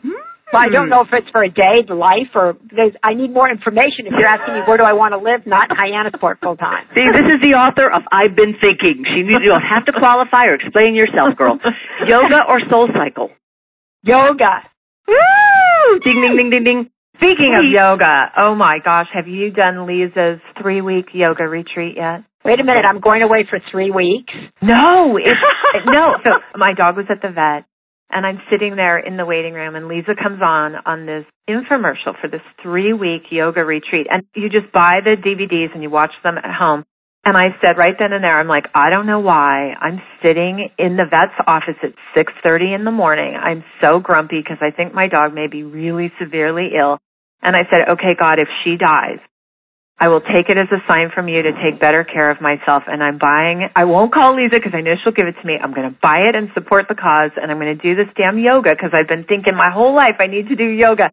Well, I don't know if it's for a day, the life, or there's, I need more information. If you're asking me where do I want to live, not Hyannisport full time. See, this is the author of I've Been Thinking. She you don't have to qualify or explain yourself, girl. Yoga or Soul Cycle? Yoga. Woo! Ding, ding, ding, ding, ding. Speaking of yoga, oh my gosh, have you done Leeza's three week yoga retreat yet? Wait a minute, I'm going away for three weeks. No, it's, no. So my dog was at the vet and I'm sitting there in the waiting room and Leeza comes on on this infomercial for this three week yoga retreat and you just buy the DVDs and you watch them at home. And I said right then and there, I'm like, I don't know why I'm sitting in the vet's office at 6.30 in the morning. I'm so grumpy because I think my dog may be really severely ill. And I said, okay, God, if she dies, I will take it as a sign from you to take better care of myself. And I'm buying, I won't call Leeza because I know she'll give it to me. I'm going to buy it and support the cause. And I'm going to do this damn yoga because I've been thinking my whole life I need to do yoga.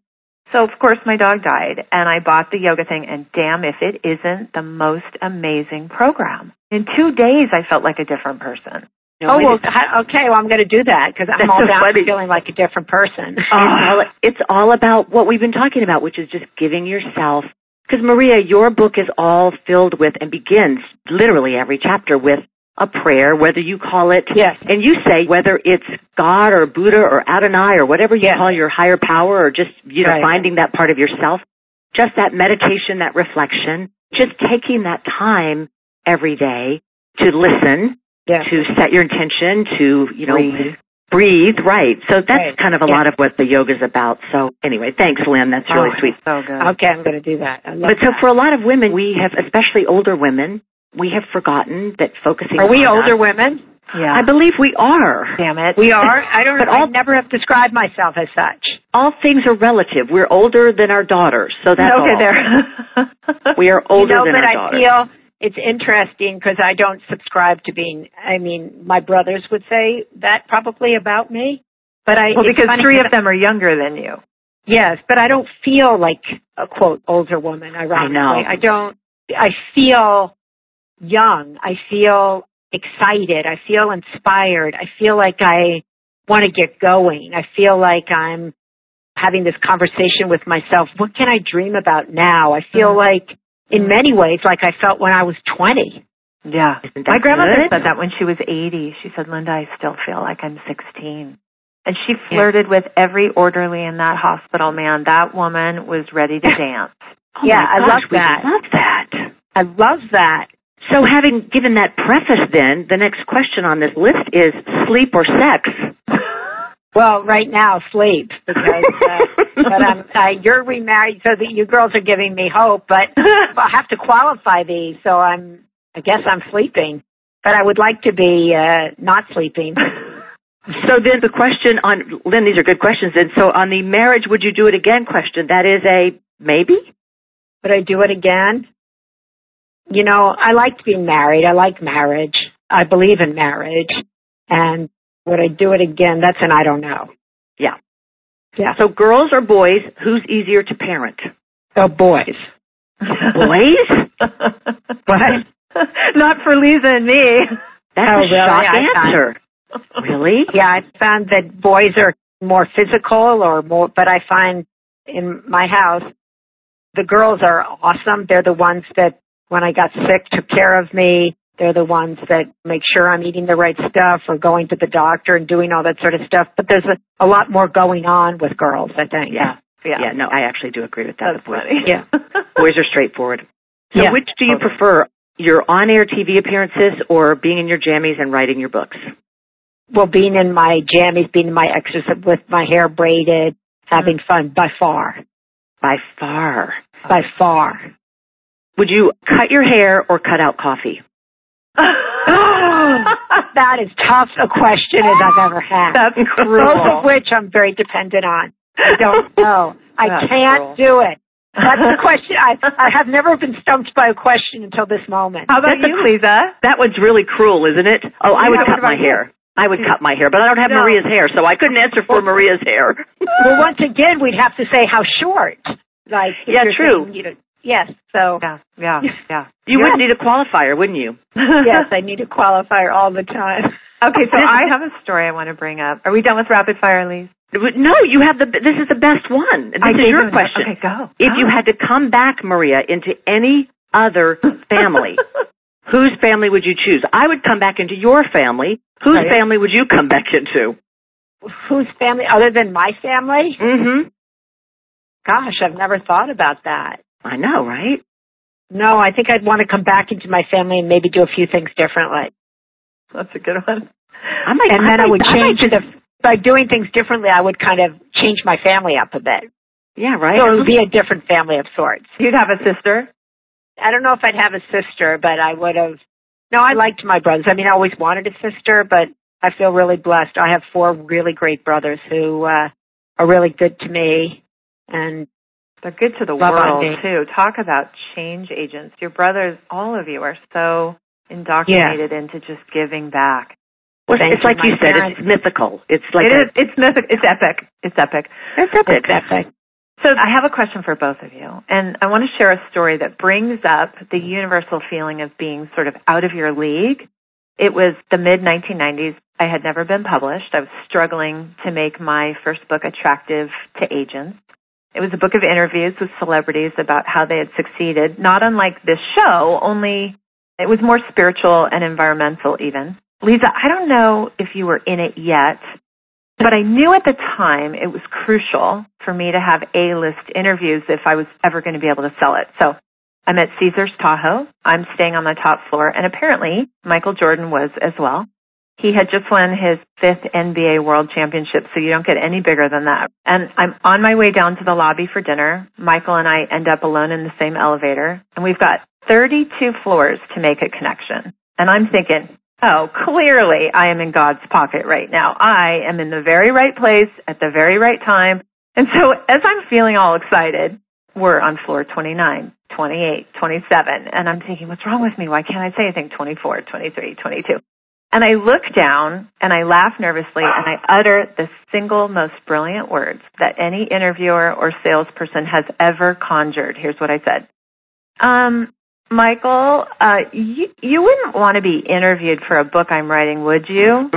So of course my dog died and I bought the yoga thing and damn if it isn't the most amazing program. In two days I felt like a different person. No, oh well, okay. Well, I'm going to do that because I'm all so about funny. feeling like a different person. it's, all, it's all about what we've been talking about, which is just giving yourself because Maria, your book is all filled with and begins literally every chapter with a prayer, whether you call it, yes. and you say whether it's God or Buddha or Adonai or whatever you yes. call your higher power or just, you know, right. finding that part of yourself, just that meditation, that reflection, just taking that time every day to listen, yes. to set your intention, to, you know, Breathe. Breathe, right. So that's right. kind of a yeah. lot of what the yoga is about. So anyway, thanks, Lynn. That's really oh, sweet. So good. Okay, I'm going to do that. but so for a lot of women, we have, especially older women, we have forgotten that focusing. Are we older us, women? Yeah. I believe we are. Damn it. We are? I don't but all, I never have described myself as such. All things are relative. We're older than our daughters. So that's okay, all. there. we are older you know, than but our I daughters. feel it's interesting because I don't subscribe to being, I mean, my brothers would say that probably about me. But I, well, because three of them are younger than you. Yes, but I don't feel like a quote older woman. Ironically, I know. I don't. I feel young. I feel excited. I feel inspired. I feel like I want to get going. I feel like I'm having this conversation with myself. What can I dream about now? I feel mm-hmm. like in many ways like I felt when I was 20. Yeah. My grandmother good? said that when she was 80. She said, Linda, I still feel like I'm 16. And she flirted yeah. with every orderly in that hospital, man. That woman was ready to dance. oh yeah, I love that. I love that. I love that. So having given that preface then, the next question on this list is sleep or sex? Well, right now, sleep because uh, but I'm uh, you're remarried, so that you girls are giving me hope. But I have to qualify these, so I'm I guess I'm sleeping, but I would like to be uh, not sleeping. so then the question on Lynn, these are good questions. And so on the marriage, would you do it again? Question that is a maybe. Would I do it again? You know, I liked being married. I like marriage. I believe in marriage, and would I do it again? That's an I don't know. Yeah. Yeah. So girls or boys, who's easier to parent? Oh, boys. boys? what? Not for Leeza and me. That's oh, a really? shock answer. really? Yeah, I found that boys are more physical or more, but I find in my house, the girls are awesome. They're the ones that when I got sick took care of me. They're the ones that make sure I'm eating the right stuff or going to the doctor and doing all that sort of stuff. But there's a, a lot more going on with girls, I think. Yeah. Yeah. Yeah. No, I actually do agree with that. That's funny. Yeah. Boys are straightforward. So yeah, which do you prefer? Your on-air TV appearances or being in your jammies and writing your books? Well, being in my jammies, being in my exercise with my hair braided, having mm-hmm. fun by far. By far. By far. Would you cut your hair or cut out coffee? that is tough a question as I've ever had. That's cruel. Both of which I'm very dependent on. I don't know. I That's can't cruel. do it. That's the question. I, I have never been stumped by a question until this moment. How about That's you, Leeza? That one's really cruel, isn't it? Oh, I would cut my hair. I would cut my hair, but I don't have no. Maria's hair, so I couldn't answer for Maria's hair. well, once again, we'd have to say how short. Like, yeah, true. You know, Yes. So yeah, yeah, yeah. You would need a qualifier, wouldn't you? yes, I need a qualifier all the time. Okay, so I have a story I want to bring up. Are we done with rapid fire, Lise? No, you have the. This is the best one. This I is your question. Okay, go. If go. you had to come back, Maria, into any other family, whose family would you choose? I would come back into your family. Whose right. family would you come back into? Whose family other than my family? Mm-hmm. Gosh, I've never thought about that. I know, right? No, I think I'd want to come back into my family and maybe do a few things differently. That's a good one. I might, and then I, I would I change the by doing things differently. I would kind of change my family up a bit. Yeah, right. So it would be a different family of sorts. You'd have a sister. I don't know if I'd have a sister, but I would have. No, I liked my brothers. I mean, I always wanted a sister, but I feel really blessed. I have four really great brothers who uh, are really good to me, and They're good to the Love world too. Talk about change agents. Your brothers, all of you are so indoctrinated into just giving back. Well, Thank it's you, like you said, parents. it's mythical. It's like it a, is. It's mythic. It's epic. It's epic. It's epic. It's epic. So I have a question for both of you, and I want to share a story that brings up the universal feeling of being sort of out of your league. It was the mid 1990s. I had never been published. I was struggling to make my first book attractive to agents. It was a book of interviews with celebrities about how they had succeeded, not unlike this show, only it was more spiritual and environmental even. Leeza, I don't know if you were in it yet, but I knew at the time it was crucial for me to have A-list interviews if I was ever going to be able to sell it. So I'm at Caesar's Tahoe. I'm staying on the top floor and apparently Michael Jordan was as well. He had just won his fifth NBA World Championship, so you don't get any bigger than that. And I'm on my way down to the lobby for dinner. Michael and I end up alone in the same elevator, and we've got 32 floors to make a connection. And I'm thinking, oh, clearly I am in God's pocket right now. I am in the very right place at the very right time. And so as I'm feeling all excited, we're on floor 29, 28, 27, and I'm thinking, what's wrong with me? Why can't I say anything? 24, 23, 22. And I look down and I laugh nervously and I utter the single most brilliant words that any interviewer or salesperson has ever conjured. Here's what I said. Um, Michael, uh, you, you wouldn't want to be interviewed for a book I'm writing, would you?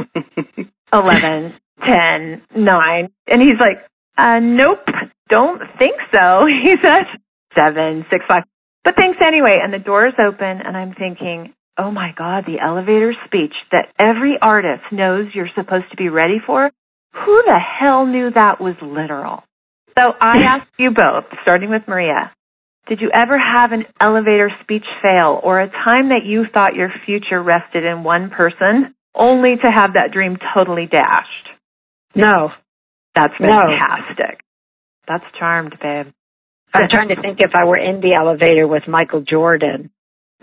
11, 10, 9. And he's like, uh, nope, don't think so. He says, 7, 6, 5. But thanks anyway. And the doors open and I'm thinking, oh my God, the elevator speech that every artist knows you're supposed to be ready for. Who the hell knew that was literal? So I ask you both, starting with Maria, did you ever have an elevator speech fail or a time that you thought your future rested in one person only to have that dream totally dashed? No. That's No. fantastic. That's charmed, babe. I'm trying to think if I were in the elevator with Michael Jordan.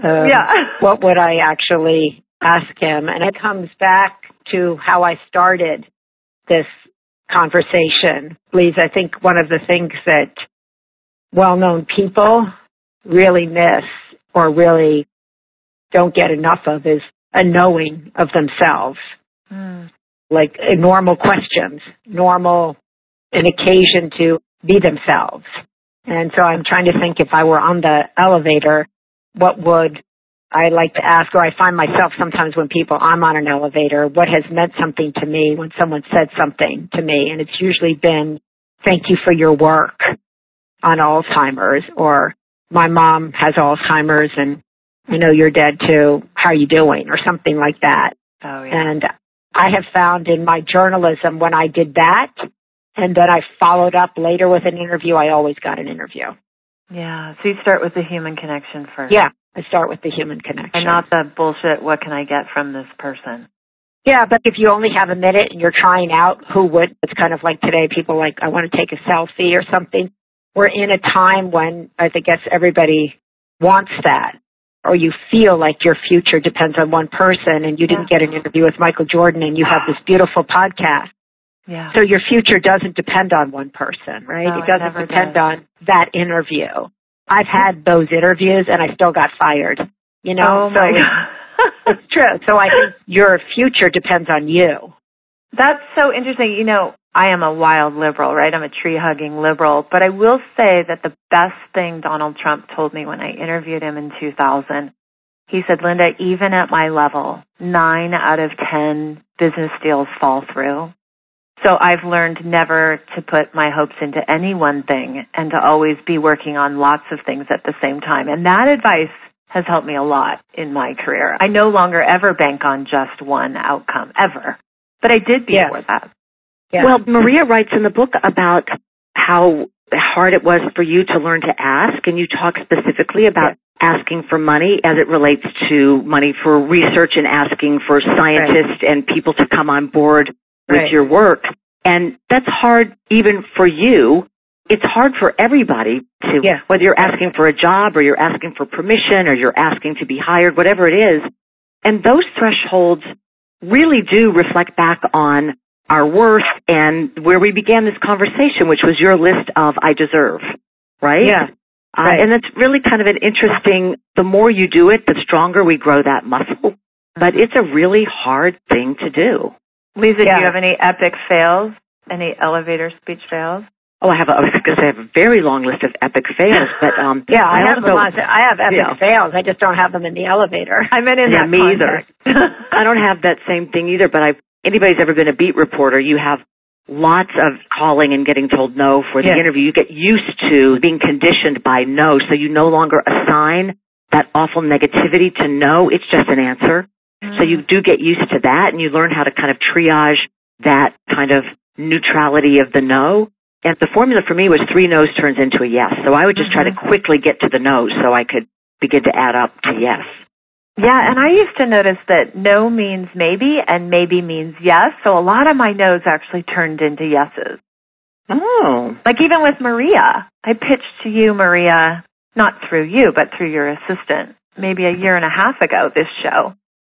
Um, yeah. what would I actually ask him? And it comes back to how I started this conversation. Please, I think one of the things that well-known people really miss or really don't get enough of is a knowing of themselves, Mm. like uh, normal questions, normal, an occasion to be themselves. And so I'm trying to think if I were on the elevator, what would I like to ask, or I find myself sometimes when people, I'm on an elevator, what has meant something to me when someone said something to me, and it's usually been, thank you for your work on Alzheimer's, or my mom has Alzheimer's and I know you're dead too, how are you doing, or something like that. Oh, yeah. And I have found in my journalism when I did that, and then I followed up later with an interview, I always got an interview. Yeah. So you start with the human connection first. Yeah, I start with the human connection. And not the bullshit, what can I get from this person? Yeah, but if you only have a minute and you're trying out who would, it's kind of like today, people like, I want to take a selfie or something. We're in a time when I think guess everybody wants that. Or you feel like your future depends on one person and you didn't get an interview with Michael Jordan and you have this beautiful podcast. Yeah. So your future doesn't depend on one person, right? No, it it doesn't never depend does. on that interview. I've had those interviews and I still got fired. You know, oh so my it's, God. it's true. So I think your future depends on you. That's so interesting. You know, I am a wild liberal, right? I'm a tree hugging liberal, but I will say that the best thing Donald Trump told me when I interviewed him in 2000, he said, Linda, even at my level, nine out of 10 business deals fall through. So I've learned never to put my hopes into any one thing and to always be working on lots of things at the same time. And that advice has helped me a lot in my career. I no longer ever bank on just one outcome, ever. But I did Yeah. before that. Yeah. Well, Maria writes in the book about how hard it was for you to learn to ask, and you talk specifically about asking for money as it relates to money for research and asking for scientists and people to come on board with Right. your work. And that's hard even for you. It's hard for everybody to, Yeah. whether you're asking for a job or you're asking for permission or you're asking to be hired, whatever it is. And those thresholds really do reflect back on our worth and where we began this conversation, which was your list of I deserve. right? Yeah. Uh, Right. and it's really kind of an interesting, the more you do it, the stronger we grow that muscle. But it's a really hard thing to do. Leeza, do you have any epic fails? Any elevator speech fails? Oh, I have. A, I was going to say I have a very long list of epic fails, but um, Yeah, I, have also, I have epic Yeah. fails. I just don't have them in the elevator. I meant in Yeah, that me either. I don't have that same thing either. But I, anybody's ever been a beat reporter, you have lots of calling and getting told no for the Yeah. interview. You get used to being conditioned by no, so you no longer assign that awful negativity to no. It's just an answer. So you do get used to that and you learn how to kind of triage that kind of neutrality of the no. And the formula for me was three no's turns into a yes. So I would just try to mm-hmm. quickly get to the no's so I could begin to add up to yes. Yeah, and I used to notice that no means maybe and maybe means yes. So a lot of my no's actually turned into yeses. Oh. Like even with Maria, I pitched to you, Maria, not through you, but through your assistant, maybe a year and a half ago, this show.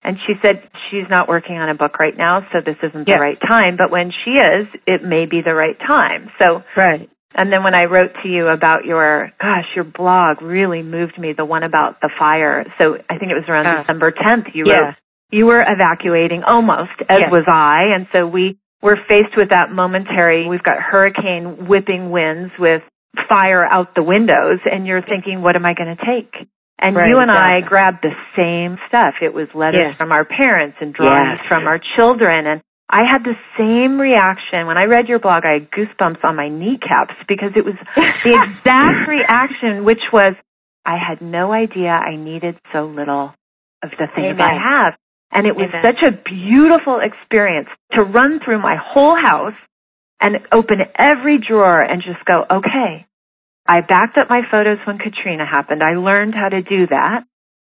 And she said she's not working on a book right now, so this isn't Yeah. the right time. But when she is, it may be the right time. So, Right. and then when I wrote to you about your, gosh, your blog really moved me, the one about the fire. So I think it was around Uh, December 10th, you yeah. wrote, you were evacuating almost, as Yeah. was I. And so we were faced with that momentary, we've got hurricane whipping winds with fire out the windows and you're thinking, what am I going to take? And Right, you and I grabbed the same stuff. It was letters Yeah. from our parents and drawings Yes. from our children. And I had the same reaction. When I read your blog, I had goosebumps on my kneecaps because it was the exact reaction, which was, I had no idea I needed so little of the things I have. And it was Amen. such a beautiful experience to run through my whole house and open every drawer and just go, okay, I backed up my photos when Katrina happened. I learned how to do that.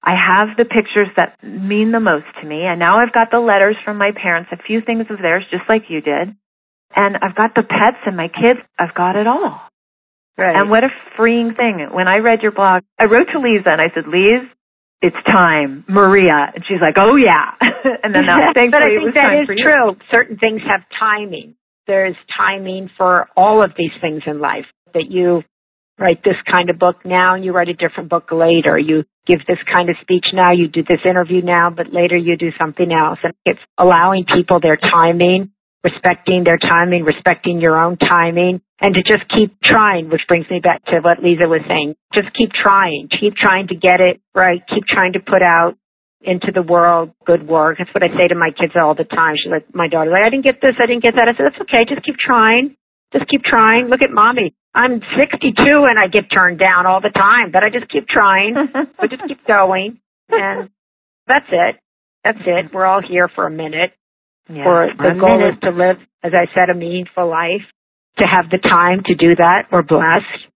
I have the pictures that mean the most to me. And now I've got the letters from my parents, a few things of theirs, just like you did. And I've got the pets and my kids. I've got it all. Right. And what a freeing thing. When I read your blog, I wrote to Leeza and I said, Lise, it's time. Maria. And she's like, oh yeah. and then that, thankfully but I think that is true. Certain things have timing. There's timing for all of these things in life. That you write this kind of book now and you write a different book later. You give this kind of speech now, you do this interview now, but later you do something else. And it's allowing people their timing, respecting their timing, respecting your own timing, and to just keep trying, which brings me back to what Leeza was saying. Just keep trying. Keep trying to get it right. Keep trying to put out into the world good work. That's what I say to my kids all the time. She's like, my daughter's like, I didn't get this, I didn't get that. I said, that's okay. Just keep trying. Just keep trying. Look at mommy. I'm 62 and I get turned down all the time, but I just keep trying. but just keep going. And that's it. That's it. We're all here for a minute. Yeah. For the goal minute. is to live, as I said, a meaningful life. To have the time to do that, we're blessed.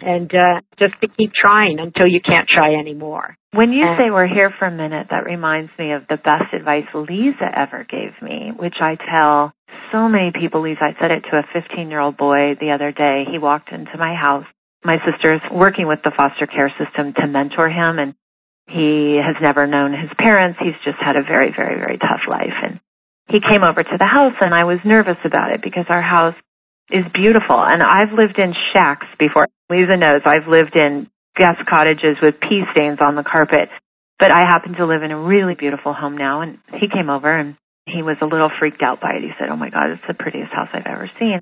And uh, just to keep trying until you can't try anymore. When you And- say we're here for a minute, that reminds me of the best advice Leeza ever gave me, which I tell so many people. Leeza, I said it to a 15 year old boy the other day. He walked into my house. My sister is working with the foster care system to mentor him, and he has never known his parents. He's just had a very, very, very tough life. And he came over to the house, and I was nervous about it because our house is beautiful. And I've lived in shacks before. Leeza knows I've lived in guest cottages with pea stains on the carpet. But I happen to live in a really beautiful home now. And he came over and he was a little freaked out by it. He said, Oh my God, it's the prettiest house I've ever seen.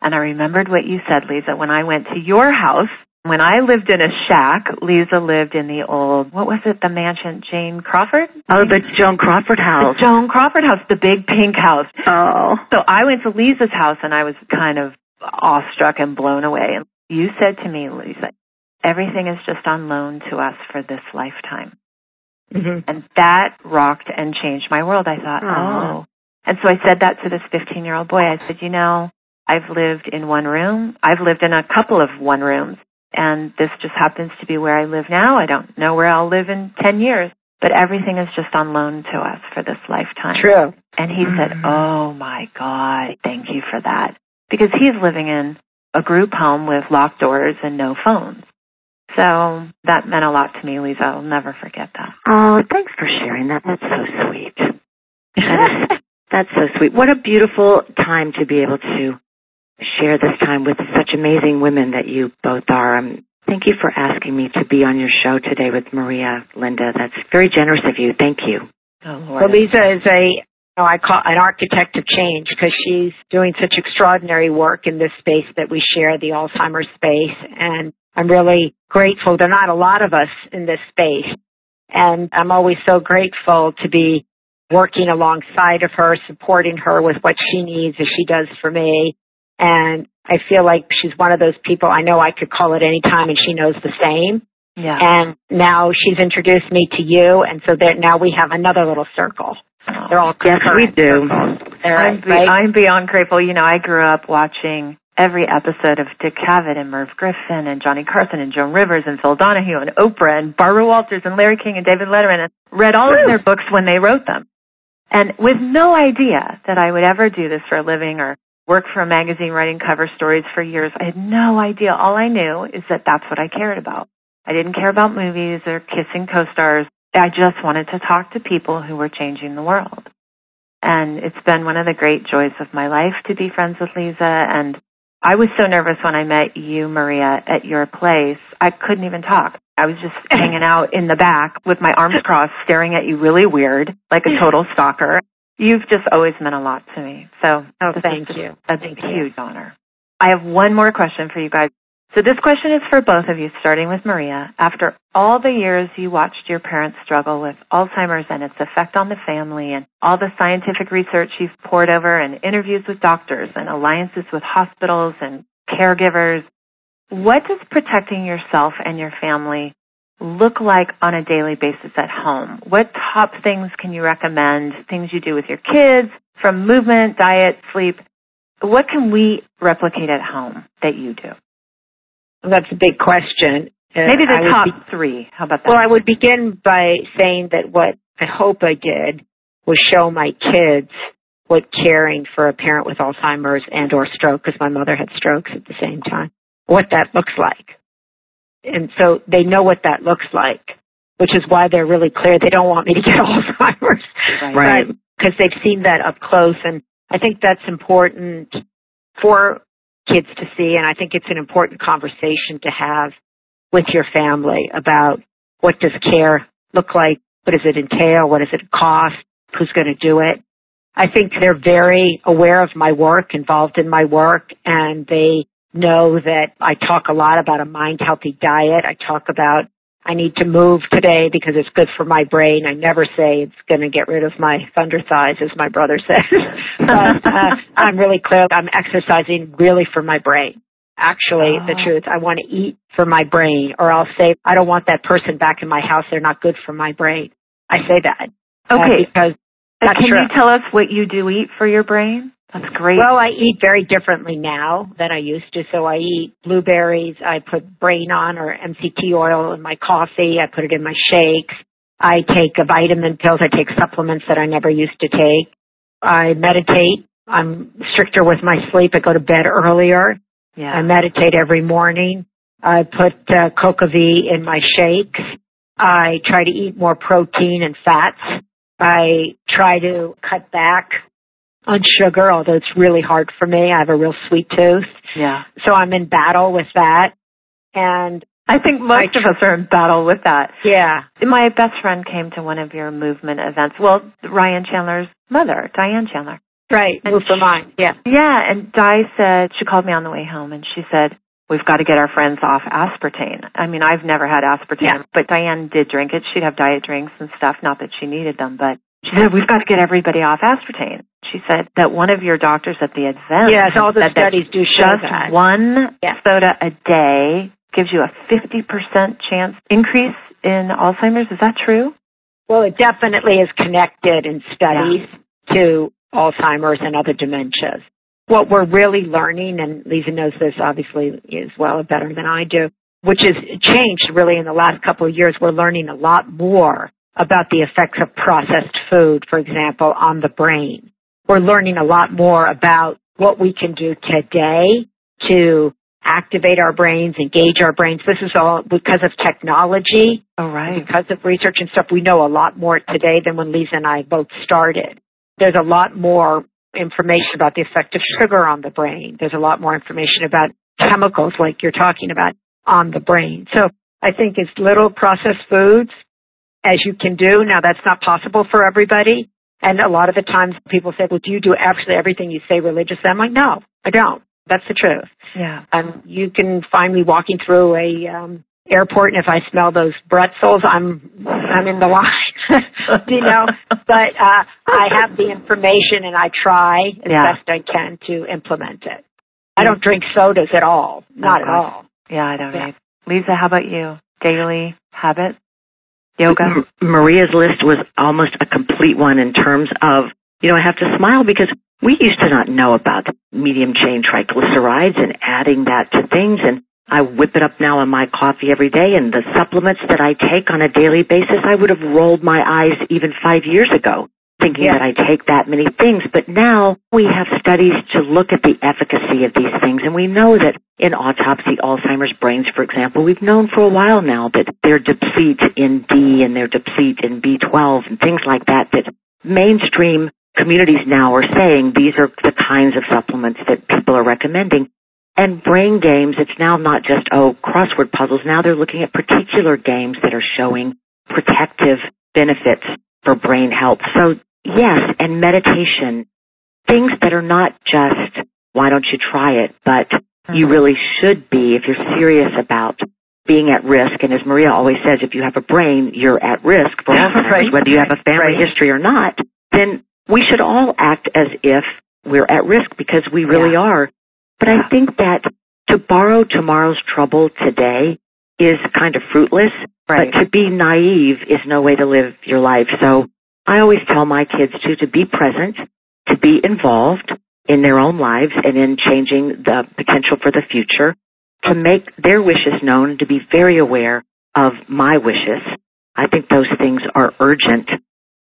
And I remembered what you said, Leeza, when I went to your house. When I lived in a shack, Leeza lived in the old, what was it, the mansion, Jane Crawford? Oh, the Joan Crawford house. The. Joan Crawford house, the big pink house. Oh. So I went to Leeza's house and I was kind of awestruck and blown away. And you said to me, Leeza, everything is just on loan to us for this lifetime. Mm-hmm. And that rocked and changed my world. I thought, oh. And so I said that to this 15 year old boy. I said, you know, I've lived in one room. I've lived in a couple of one rooms. And this just happens to be where I live now. I don't know where I'll live in 10 years, but everything is just on loan to us for this lifetime. True. And he said, Mhm. Oh my God, thank you for that. Because he's living in a group home with locked doors and no phones. So that meant a lot to me, Leeza. I'll never forget that. Oh, thanks for sharing that. That's so sweet. That is, that's so sweet. What a beautiful time to be able to share this time with such amazing women that you both are. Um, thank you for asking me to be on your show today with Maria, Linda. That's very generous of you. Thank you. Oh, well, Leeza is a know, I call an architect of change because she's doing such extraordinary work in this space that we share, the Alzheimer's space. And I'm really grateful. There are not a lot of us in this space. And I'm always so grateful to be working alongside of her, supporting her with what she needs as she does for me. And I feel like she's one of those people I know I could call at any time and she knows the same. Yeah. And now she's introduced me to you. And so that now we have another little circle. They're all yes, we do. I'm, be- right? I'm beyond grateful. You know, I grew up watching every episode of Dick Cavett and Merv Griffin and Johnny Carson and Joan Rivers and Phil Donahue and Oprah and Barbara Walters and Larry King and David Letterman and read all of their books when they wrote them. And with no idea that I would ever do this for a living or work for a magazine writing cover stories for years, I had no idea. All I knew is that that's what I cared about. I didn't care about movies or kissing co-stars. I just wanted to talk to people who were changing the world. And it's been one of the great joys of my life to be friends with Leeza. And I was so nervous when I met you, Maria, at your place. I couldn't even talk. I was just hanging out in the back with my arms crossed, staring at you really weird, like a total stalker. You've just always meant a lot to me. So, oh, thank you. That's a thank huge you. honor. I have one more question for you guys. So this question is for both of you, starting with Maria. After all the years you watched your parents struggle with Alzheimer's and its effect on the family and all the scientific research you've poured over and interviews with doctors and alliances with hospitals and caregivers, what does protecting yourself and your family look like on a daily basis at home? What top things can you recommend, things you do with your kids, from movement, diet, sleep? What can we replicate at home that you do? That's a big question. Uh, Maybe the top be- three. How about that? Well, I would begin by saying that what I hope I did was show my kids what caring for a parent with Alzheimer's and or stroke, because my mother had strokes at the same time, what that looks like. And so they know what that looks like, which is why they're really clear they don't want me to get Alzheimer's. Right. Because they've seen that up close. And I think that's important for kids to see. And I think it's an important conversation to have with your family about what does care look like? What does it entail? What does it cost? Who's going to do it? I think they're very aware of my work, involved in my work, and they know that I talk a lot about a mind healthy diet. I talk about I need to move today because it's good for my brain. I never say it's going to get rid of my thunder thighs, as my brother says. but uh, I'm really clear. I'm exercising really for my brain. Actually, oh. the truth, I want to eat for my brain, or I'll say I don't want that person back in my house. They're not good for my brain. I say that. Uh, okay. Uh, because can true. you tell us what you do eat for your brain? That's great. Well, I eat very differently now than I used to. So I eat blueberries. I put brain on or MCT oil in my coffee. I put it in my shakes. I take a vitamin pills. I take supplements that I never used to take. I meditate. I'm stricter with my sleep. I go to bed earlier. Yeah. I meditate every morning. I put uh, CocoV in my shakes. I try to eat more protein and fats. I try to cut back on sugar, although it's really hard for me. I have a real sweet tooth. Yeah. So I'm in battle with that. And I think most I, of us are in battle with that. Yeah. My best friend came to one of your movement events. Well, Ryan Chandler's mother, Diane Chandler. Right. And Move for mine. Yeah. Yeah. And Di said, she called me on the way home and she said, we've got to get our friends off aspartame. I mean, I've never had aspartame, yeah. but Diane did drink it. She'd have diet drinks and stuff. Not that she needed them, but she said, we've got to get everybody off aspartame. She said that one of your doctors at the event. Yes, all the studies do show just that. one yeah. soda a day gives you a 50% chance increase in Alzheimer's. Is that true? Well, it definitely is connected in studies yeah. to Alzheimer's and other dementias. What we're really learning, and Leeza knows this obviously as well better than I do, which has changed really in the last couple of years. We're learning a lot more about the effects of processed food, for example, on the brain. We're learning a lot more about what we can do today to activate our brains, engage our brains. This is all because of technology. Oh, right. Because of research and stuff. We know a lot more today than when Leeza and I both started. There's a lot more information about the effect of sugar on the brain. There's a lot more information about chemicals like you're talking about on the brain. So I think it's little processed foods as you can do. Now that's not possible for everybody. And a lot of the times people say, well, do you do actually everything you say religiously? I'm like, no, I don't. That's the truth. Yeah. Um, you can find me walking through a um, airport, and if I smell those pretzels, I'm I'm in the line. you know, but uh, I have the information, and I try as Yeah. best I can to implement it. I don't drink sodas at all. Not at all. Yeah, I don't Yeah. either. Leeza, how about you? Daily habit? Yoga? Maria's list was almost a complete one in terms of, you know, I have to smile because we used to not know about medium chain triglycerides and adding that to things. And I whip it up now in my coffee every day and the supplements that I take on a daily basis, I would have rolled my eyes even five years ago thinking Yeah. that I take that many things. But now we have studies to look at the efficacy of these things. And we know that in autopsy Alzheimer's brains, for example, we've known for a while now that they're deplete in D and they're deplete in B12 and things like that, that mainstream communities now are saying these are the kinds of supplements that people are recommending. And brain games, it's now not just, oh, crossword puzzles. Now they're looking at particular games that are showing protective benefits for brain health. So yes, and meditation, things that are not just, why don't you try it, but you really should be if you're serious about being at risk. And as Maria always says, if you have a brain, you're at risk for Alzheimer's, Right. whether you have a family Right. history or not, then we should all act as if we're at risk because we really Yeah. are. But Yeah. I think that to borrow tomorrow's trouble today is kind of fruitless. Right. But to be naive is no way to live your life. So I always tell my kids too to be present, to be involved in their own lives and in changing the potential for the future, to make their wishes known, to be very aware of my wishes. I think those things are urgent.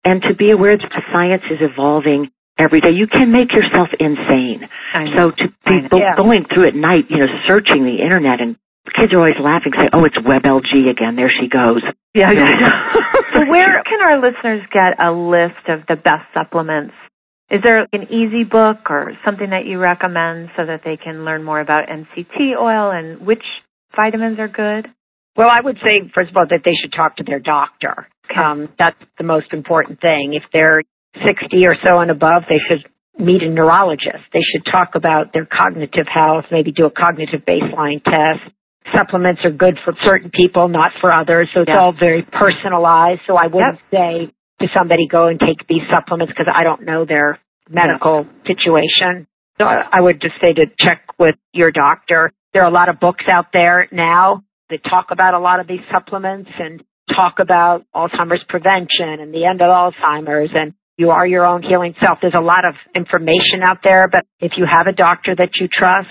And to be aware that the science is evolving every day. You can make yourself insane. So to be go- Yeah. going through at night, you know, searching the internet and kids are always laughing, say, oh, it's WebLG again. There she goes. Yeah. so where can our listeners get a list of the best supplements? Is there an easy book or something that you recommend so that they can learn more about MCT oil and which vitamins are good? Well, I would say, first of all, that they should talk to their doctor. Okay. Um, that's the most important thing. If they're 60 or so and above, they should meet a neurologist. They should talk about their cognitive health, maybe do a cognitive baseline test. Supplements are good for certain people, not for others. So it's all very personalized. So I wouldn't say to somebody, go and take these supplements because I don't know their medical situation. So I would just say to check with your doctor. There are a lot of books out there now that talk about a lot of these supplements and talk about Alzheimer's prevention and the end of Alzheimer's and you are your own healing self. There's a lot of information out there, but if you have a doctor that you trust,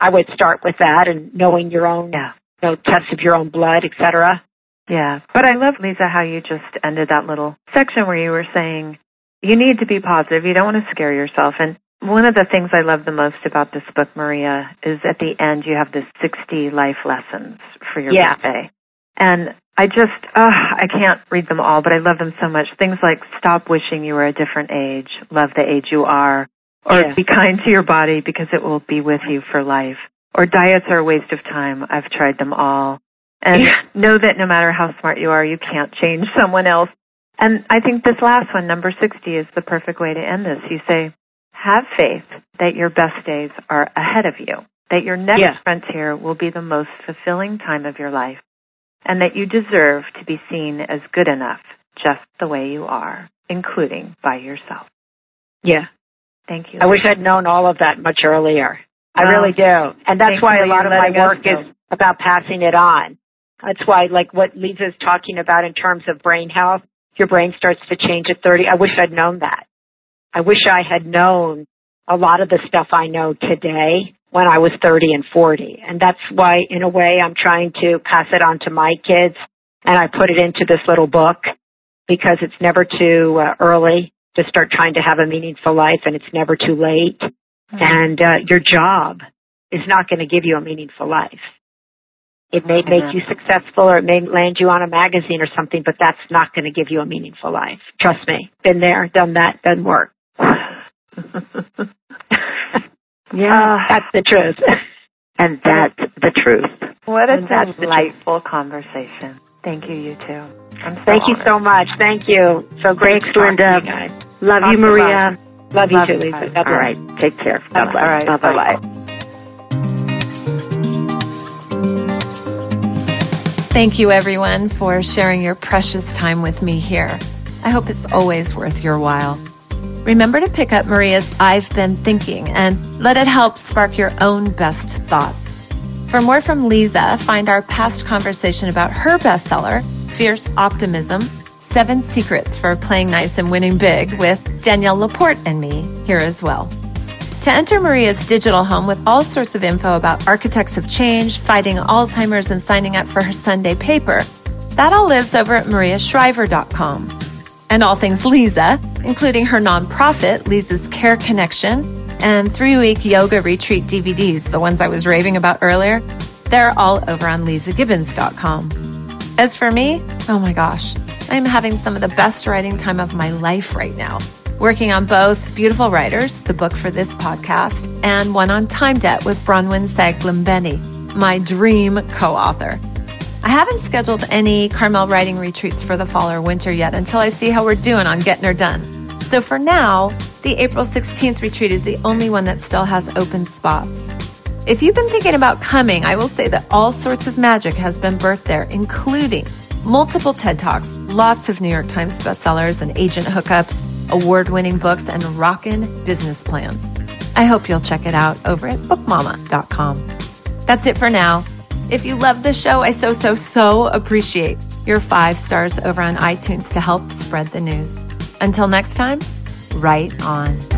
I would start with that and knowing your own, Yeah. you know, tests of your own blood, et cetera. Yeah. But I love, Leeza, how you just ended that little section where you were saying you need to be positive. You don't want to scare yourself. And one of the things I love the most about this book, Maria, is at the end you have the 60 life lessons for your Yeah. birthday. And I just, uh, I can't read them all, but I love them so much. Things like stop wishing you were a different age, love the age you are, or Yeah. be kind to your body because it will be with you for life. Or diets are a waste of time. I've tried them all. And Yeah. know that no matter how smart you are, you can't change someone else. And I think this last one, number 60, is the perfect way to end this. You say, have faith that your best days are ahead of you, that your next Yeah. frontier will be the most fulfilling time of your life, and that you deserve to be seen as good enough just the way you are, including by yourself. Yeah. Thank you. I wish I'd known all of that much earlier. I really do. And that's Thank why a lot of my work is about passing it on. That's why, like what Leeza's talking about in terms of brain health, your brain starts to change at 30. I wish I'd known that. I wish I had known a lot of the stuff I know today when I was 30 and 40. And that's why, in a way, I'm trying to pass it on to my kids. And I put it into this little book because it's never too uh, early to start trying to have a meaningful life and it's never too late Mhm. and uh, your job is not going to give you a meaningful life. It may make mm-hmm. you successful or it may land you on a magazine or something, but that's not going to give you a meaningful life. Trust me. Been there, done that, doesn't work. yeah. Ah, that's the truth. And that's the truth. What a delightful conversation. Thank you, you too. I'm so Thank you so much. Thank you. So great Thanks, to talk to Linda. you. Love Talk you, Maria. Love you Love too, Leeza. All right. Take care. All Bye-bye. right. Bye-bye. Bye-bye. Thank you, everyone, for sharing your precious time with me here. I hope it's always worth your while. Remember to pick up Maria's I've Been Thinking and let it help spark your own best thoughts. For more from Leeza, find our past conversation about her bestseller, Fierce Optimism Seven Secrets for Playing Nice and Winning Big with Danielle LaPorte and me here as well. To enter Maria's digital home with all sorts of info about architects of change, fighting Alzheimer's, and signing up for her Sunday paper, that all lives over at mariashriver.com. And all things Leeza, including her nonprofit, Leeza's Care Connection, and three week yoga retreat DVDs, the ones I was raving about earlier, they're all over on leezagibbons.com. As for me, oh my gosh, I'm having some of the best writing time of my life right now. Working on both Beautiful Writers, the book for this podcast, and one on time debt with Bronwyn Saglimbeni, my dream co-author. I haven't scheduled any Carmel writing retreats for the fall or winter yet until I see how we're doing on getting her done. So for now, the April 16th retreat is the only one that still has open spots. If you've been thinking about coming, I will say that all sorts of magic has been birthed there, including multiple TED Talks, lots of New York Times bestsellers and agent hookups, award winning books, and rockin' business plans. I hope you'll check it out over at bookmama.com. That's it for now. If you love the show, I so, so, so appreciate your five stars over on iTunes to help spread the news. Until next time, write on.